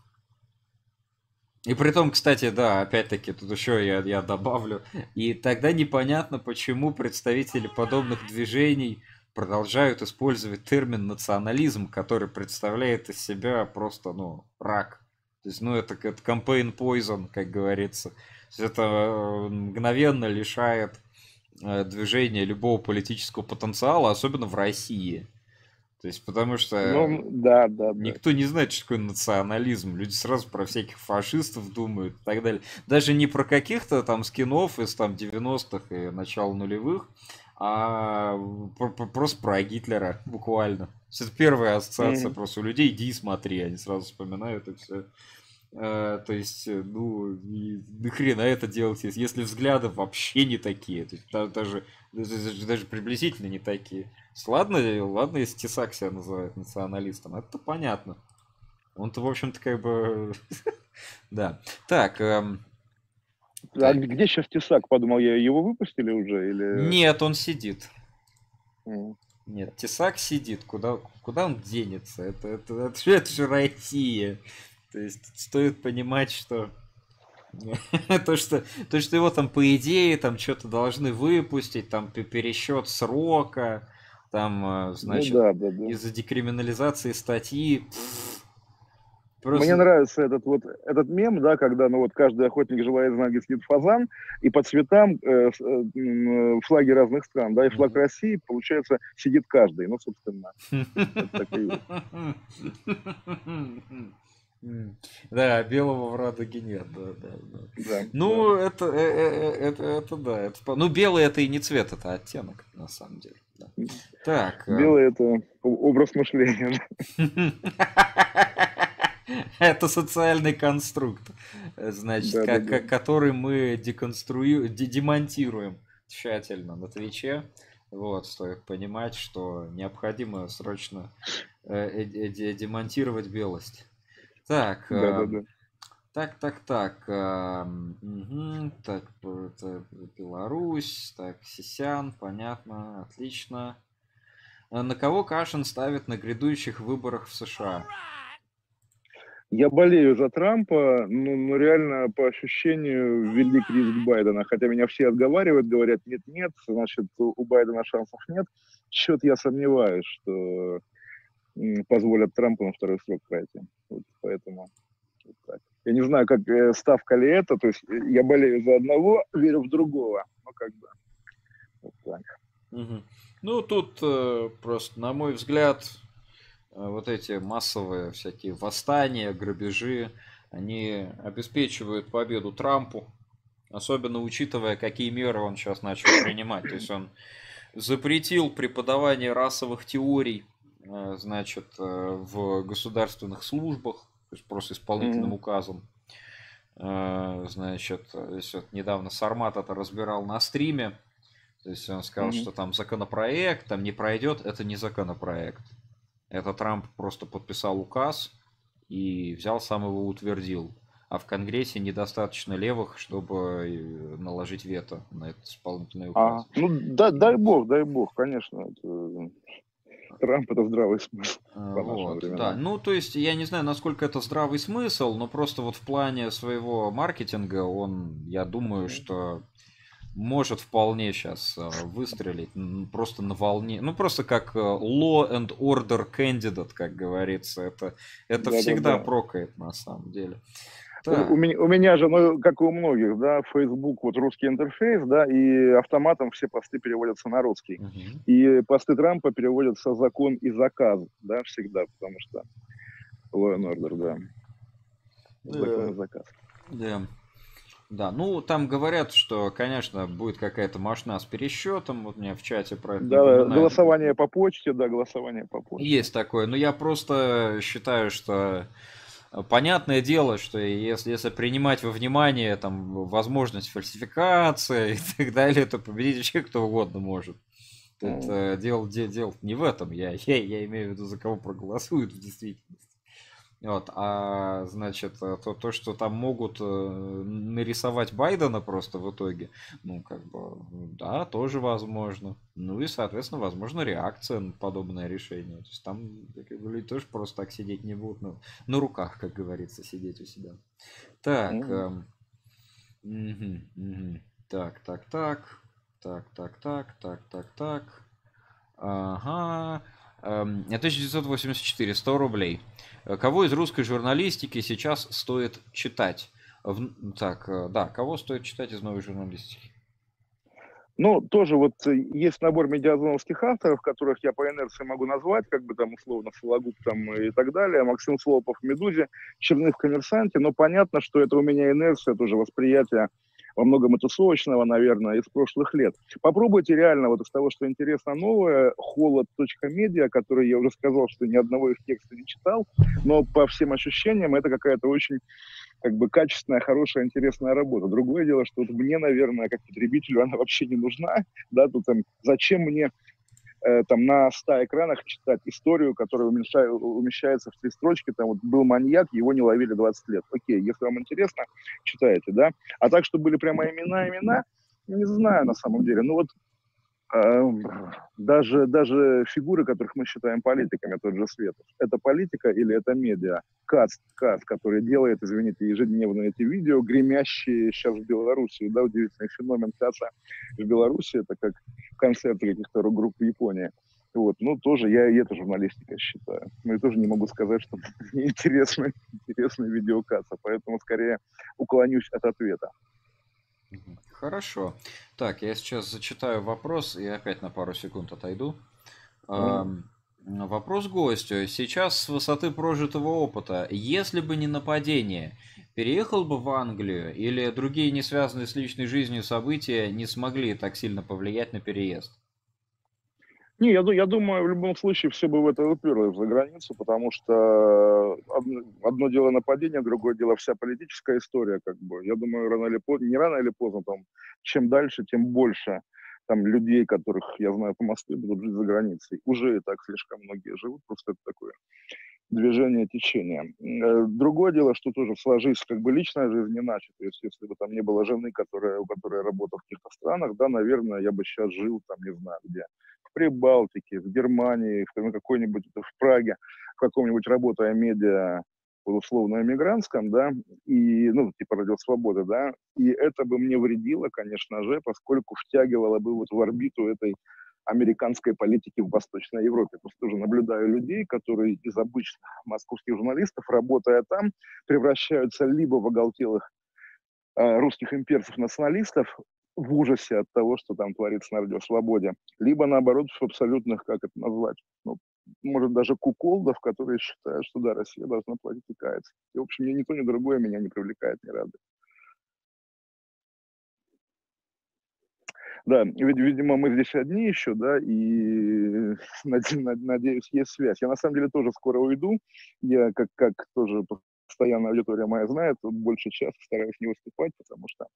и при том, кстати, да, опять-таки, тут еще я, я добавлю. И тогда непонятно, почему представители подобных движений продолжают использовать термин национализм, который представляет из себя просто, ну, рак. То есть, ну, это, это campaign poison, как говорится. То есть, это э, мгновенно лишает э, движения любого политического потенциала, особенно в России. То есть, потому что ну, да, да, никто да. не знает, что такое национализм. Люди сразу про всяких фашистов думают и так далее. Даже не про каких-то там скинов из там 90-х и начала нулевых, а просто про Гитлера буквально. Это первая ассоциация mm-hmm. просто у людей, иди и смотри, они сразу вспоминают и все. А, то есть, э, ну, и нахрена это делать, если взгляды вообще не такие, то есть, даже, даже, даже приблизительно не такие. Ладно, ладно, если Тесак себя называет националистом, это понятно. Он-то, в общем-то, как бы... да. Так, эм, а где сейчас Тесак? Подумал я, его выпустили уже? Или... Нет, он сидит. Mm. Нет, Тесак сидит. Куда, куда он денется? Это, это, это, это же Россия. То есть стоит понимать, что то, что то, что его там по идее там что-то должны выпустить, там пересчет срока, там, э, ну значит, ну, да, да, да. из-за декриминализации статьи. Пфф, Просто... Мне нравится этот вот этот мем, да, когда ну вот каждый охотник желает знать, где сидит фазан, и по цветам э, э, флаги разных стран, да, и флаг mm-hmm. России, получается, сидит каждый, ну, собственно. Да, белого в Радуге нет, да, да, да. да ну, да. Это, это, это, да. Это, ну, белый это и не цвет, это оттенок, на самом деле. Да. Так. Белый это образ мышления. Это социальный конструкт, значит, да, да, который мы деконструируем, демонтируем тщательно на Твиче. Вот, стоит понимать, что необходимо срочно э, э, демонтировать белость. Так, да, э, да, да. так, так, так, э, угу, так, это Беларусь, так, Сисян, понятно, отлично. На кого Кашин ставит на грядущих выборах в США? Я болею за Трампа, но, но реально по ощущению велик риск Байдена. Хотя меня все отговаривают, говорят, нет-нет, значит, у Байдена шансов нет. Что-то я сомневаюсь, что позволят Трампу на второй срок пройти. Вот поэтому вот так. Я не знаю, как э, ставка ли это, то есть э, я болею за одного, верю в другого. Ну, как бы, вот так. Угу. Ну, тут э, просто, на мой взгляд, вот эти массовые всякие восстания, грабежи, они обеспечивают победу Трампу, особенно учитывая, какие меры он сейчас начал принимать. То есть он запретил преподавание расовых теорий, э, значит, э, в государственных службах, то есть просто исполнительным mm-hmm. указом. Значит, здесь вот недавно Сармат это разбирал на стриме. То есть он сказал, mm-hmm. что там законопроект, там не пройдет, это не законопроект. Это Трамп просто подписал указ и взял сам его утвердил. А в Конгрессе недостаточно левых, чтобы э, наложить вето на этот исполнительный указ. А, ну, да, дай бог, дай бог, конечно. Это... Трамп это здравый смысл. А, вот, да. Ну, то есть, я не знаю, насколько это здравый смысл, но просто вот в плане своего маркетинга он, я думаю, что может вполне сейчас э, выстрелить просто на волне. Ну, просто как э, law and order candidate, как говорится. Это, это да, всегда да, да. прокает на самом деле. У, у, меня, у меня же, ну, как и у многих, да, Facebook, вот русский интерфейс, да, и автоматом все посты переводятся на русский. Uh-huh. И посты Трампа переводятся закон и заказ, да, всегда, потому что law and order, да. Закон и заказ. Да. Да, ну там говорят, что, конечно, будет какая-то машина с пересчетом. Вот мне в чате про это. Да, голосование по почте, да, голосование по почте. Есть такое. Но я просто считаю, что э, понятное дело, что если, если принимать во внимание там возможность фальсификации и так далее, то победить вообще кто угодно может. Тут mm. дело, дело, дело не в этом. Я, я, я имею в виду, за кого проголосуют в действительности. Вот, а значит, э, то, то, что там могут э, нарисовать Байдена просто в итоге, ну, как бы, да, тоже возможно. Ну и, соответственно, возможно, реакция на подобное решение. То есть там как бы, люди тоже просто так сидеть не будут, ну, на руках, как говорится, сидеть у себя. Так, mm-hmm. эм, угу, угу. так, так, так, так, так, так, так, так, так. Ага. 1984, эм, 100 рублей. Э, кого из русской журналистики сейчас стоит читать? Так, э, да, кого стоит читать из новой журналистики? Ну, тоже вот э, есть набор медиазоновских авторов, которых я по инерции могу назвать, как бы там условно Сологуб там и так далее, Максим Слопов в «Медузе», Черных в «Коммерсанте», но понятно, что это у меня инерция, тоже восприятие во многом и тусовочного, наверное, из прошлых лет. Попробуйте реально вот из того, что интересно новое, холод.медиа, который я уже сказал, что ни одного их текста не читал, но по всем ощущениям это какая-то очень как бы качественная, хорошая, интересная работа. Другое дело, что вот мне, наверное, как потребителю она вообще не нужна, да, тут там, зачем мне Э, там на 100 экранах читать историю, которая умещает, умещается в три строчки, там вот был маньяк, его не ловили 20 лет. Окей, если вам интересно, читайте, да. А так, что были прямо имена, имена, не знаю на самом деле. Ну вот даже, даже фигуры, которых мы считаем политиками, тот же Светов, это политика или это медиа? КАЦ, КАЦ, который делает, извините, ежедневно эти видео, гремящие сейчас в Беларуси, да, удивительный феномен КАЦа в Беларуси, это как концерты каких-то групп в Японии. Вот, ну, тоже я и это журналистика считаю. Но я тоже не могу сказать, что мне интересно, интересно видео КАЦа, поэтому скорее уклонюсь от ответа. Хорошо. Так, я сейчас зачитаю вопрос и опять на пару секунд отойду. Mm. Вопрос гостю. Сейчас с высоты прожитого опыта, если бы не нападение, переехал бы в Англию или другие не связанные с личной жизнью события не смогли так сильно повлиять на переезд? Не, я, я думаю, в любом случае все бы в это уперлось за границу, потому что одно, одно дело нападение, другое дело вся политическая история, как бы. Я думаю, рано или поздно, не рано или поздно, там, чем дальше, тем больше там людей, которых я знаю по Москве, будут жить за границей. Уже и так слишком многие живут, просто это такое движение течения. Э, другое дело, что тоже сложись как бы личная жизнь иначе. То есть, если бы там не было жены, которая, у которой работа в каких-то странах, да, наверное, я бы сейчас жил там, не знаю где, Прибалтике, в Германии, в какой-нибудь в Праге, в каком-нибудь работая медиа условно эмигрантском, да, и, ну, типа Радио Свобода, да, и это бы мне вредило, конечно же, поскольку втягивало бы вот в орбиту этой американской политики в Восточной Европе. Просто тоже наблюдаю людей, которые из обычных московских журналистов, работая там, превращаются либо в оголтелых э, русских имперцев-националистов, в ужасе от того, что там творится на радиосвободе, либо наоборот в абсолютных, как это назвать, ну, может даже куколдов, которые считают, что да, Россия должна платить и каяться. И, в общем, ни, ни то, ни другое меня не привлекает, не радует. Да, ведь, видимо, мы здесь одни еще, да, и надеюсь, есть связь. Я на самом деле тоже скоро уйду. Я как, как тоже постоянная аудитория моя знает, больше часа стараюсь не выступать, потому что,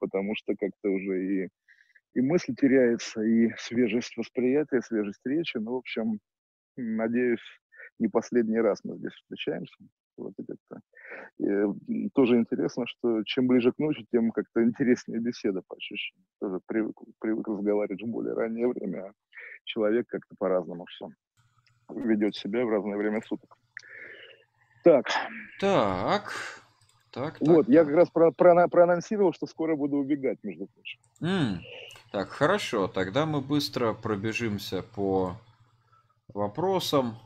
потому что как-то уже и, и мысль теряется, и свежесть восприятия, свежесть речи. Ну, в общем, надеюсь, не последний раз мы здесь встречаемся. Вот и как-то. И тоже интересно, что чем ближе к ночи, тем как-то интереснее беседа по ощущениям. Тоже привык, привык разговаривать в более раннее время, а человек как-то по-разному все ведет себя в разное время суток. Так. Так. Так, вот, так. я как раз про, про, проанонсировал, что скоро буду убегать, между прочим. Mm. Так, хорошо, тогда мы быстро пробежимся по вопросам.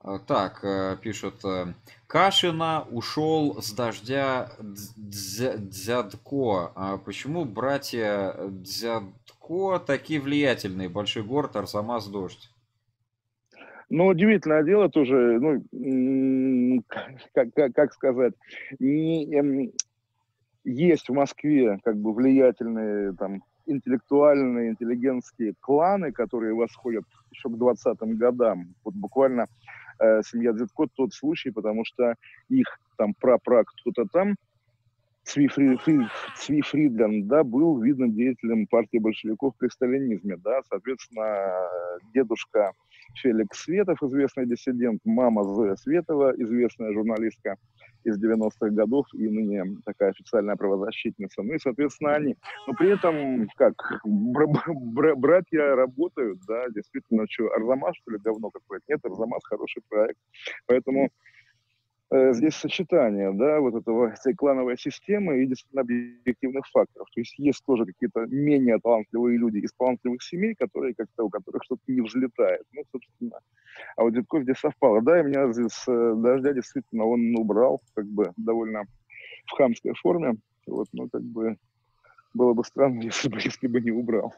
А, так, э, пишут, э, Кашина ушел с дождя Дзядко. А почему братья Дзядко такие влиятельные? Большой город, Арзамас, дождь. Но удивительное дело тоже, ну, как, как, как сказать, не, эм, есть в Москве как бы влиятельные там интеллектуальные, интеллигентские кланы, которые восходят еще к 20-м годам. Вот буквально э, семья Дзитко тот случай, потому что их там пра-пра кто-то там, Цви, Фри, Фри, Цви Фридлен, да, был видным деятелем партии большевиков при сталинизме, да, соответственно, дедушка Феликс Светов, известный диссидент, мама Зоя Светова, известная журналистка из 90-х годов и ныне такая официальная правозащитница. Ну и, соответственно, они. Но при этом, как, бр бр братья работают, да, действительно, что, Арзамас, что ли, говно какое-то? Нет, Арзамас хороший проект. Поэтому здесь сочетание, да, вот этого, этой клановой системы и действительно объективных факторов. То есть есть тоже какие-то менее талантливые люди из талантливых семей, которые как-то, у которых что-то не взлетает. Ну, собственно, а вот Дедков здесь совпало. Да, и меня здесь э, дождя действительно он убрал, как бы довольно в хамской форме. Вот, ну, как бы было бы странно, если бы, если бы не убрал.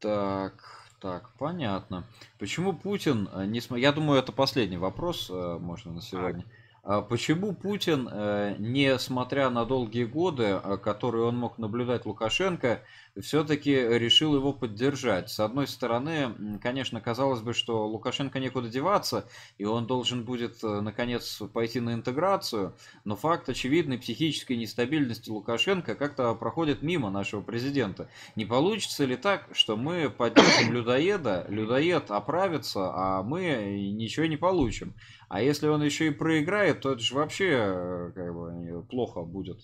Так, так, понятно. Почему Путин э, не см... Я думаю, это последний вопрос э, можно на сегодня. А почему Путин, э, несмотря на долгие годы, которые он мог наблюдать Лукашенко, все-таки решил его поддержать. С одной стороны, конечно, казалось бы, что Лукашенко некуда деваться, и он должен будет, э, наконец, пойти на интеграцию, но факт очевидной психической нестабильности Лукашенко как-то проходит мимо нашего президента. Не получится ли так, что мы поддержим людоеда, людоед оправится, а мы ничего не получим? А если он еще и проиграет, то это же вообще э, как бы, плохо будет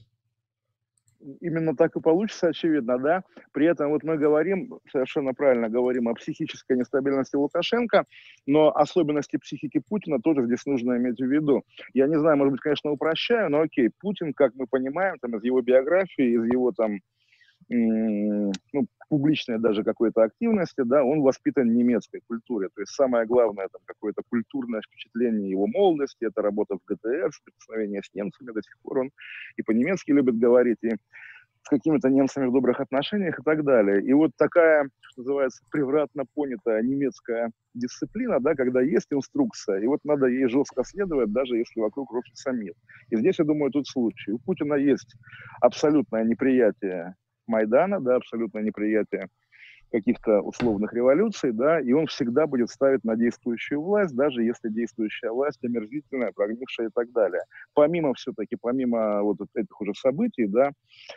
именно так и получится, очевидно, да. При этом вот мы говорим, совершенно правильно говорим о психической нестабильности Лукашенко, но особенности психики Путина тоже здесь нужно иметь в виду. Я не знаю, может быть, конечно, упрощаю, но окей, Путин, как мы понимаем, там, из его биографии, из его там ну, публичной даже какой-то активности, да, он воспитан немецкой культуре. То есть самое главное, там, какое-то культурное впечатление его молодости, это работа в ГТР, соприкосновение с немцами, до сих пор он и по-немецки любит говорить, и с какими-то немцами в добрых отношениях и так далее. И вот такая, что называется, превратно понятая немецкая дисциплина, да, когда есть инструкция, и вот надо ей жестко следовать, даже если вокруг рушится мир. И здесь, я думаю, тут случай. У Путина есть абсолютное неприятие Майдана, да, абсолютное неприятие каких-то условных революций, да, и он всегда будет ставить на действующую власть, даже если действующая власть омерзительная, прогнившая и так далее. Помимо все-таки, помимо вот этих уже событий, да,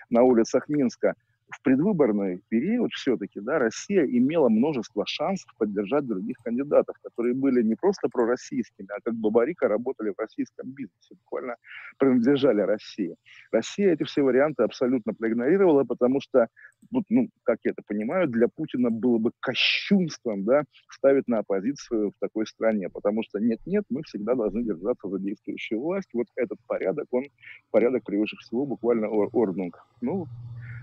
на улицах Минска, в предвыборный период все-таки да, Россия имела множество шансов поддержать других кандидатов, которые были не просто пророссийскими, а как Бабарика работали в российском бизнесе, буквально принадлежали России. Россия эти все варианты абсолютно проигнорировала, потому что, ну, как я это понимаю, для Путина было бы кощунством да, ставить на оппозицию в такой стране, потому что нет-нет, мы всегда должны держаться за действующую власть. Вот этот порядок, он порядок превыше всего буквально орднунг. Ну,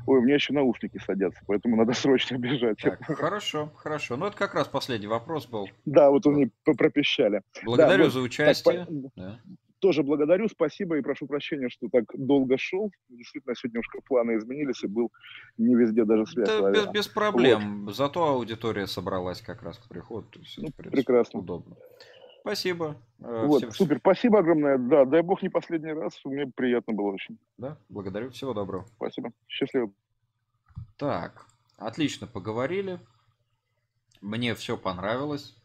Ой, у меня еще наушники садятся, поэтому надо срочно бежать. Так, хорошо, хорошо. Ну, это как раз последний вопрос был. Да, вот они пропищали. Благодарю да, за участие. Так, да. Тоже благодарю, спасибо и прошу прощения, что так долго шел. Действительно, сегодня немножко планы изменились, и был не везде даже связь. Да, без, без проблем. Вот. Зато аудитория собралась как раз к приходу. То есть, ну, прекрасно. Удобно. Спасибо. Э, вот, Всем... супер, спасибо огромное. Да, дай бог не последний раз. Мне приятно было очень. Да, благодарю. Всего доброго. Спасибо. Счастливо. Так, отлично поговорили. Мне все понравилось.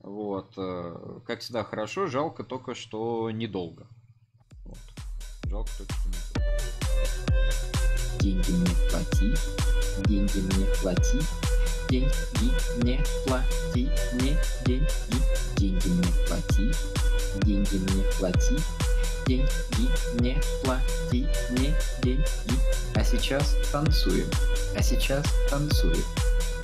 Вот. Э, как всегда, хорошо. Жалко только, что недолго. Вот. Жалко только, что недолго. Деньги не плати, деньги не плати, деньги не плати, не деньги, деньги не плати, деньги не плати, деньги не плати, не деньги. А сейчас танцуем, а сейчас танцуем.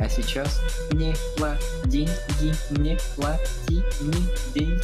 А сейчас не плати, деньги, не плати, не деньги.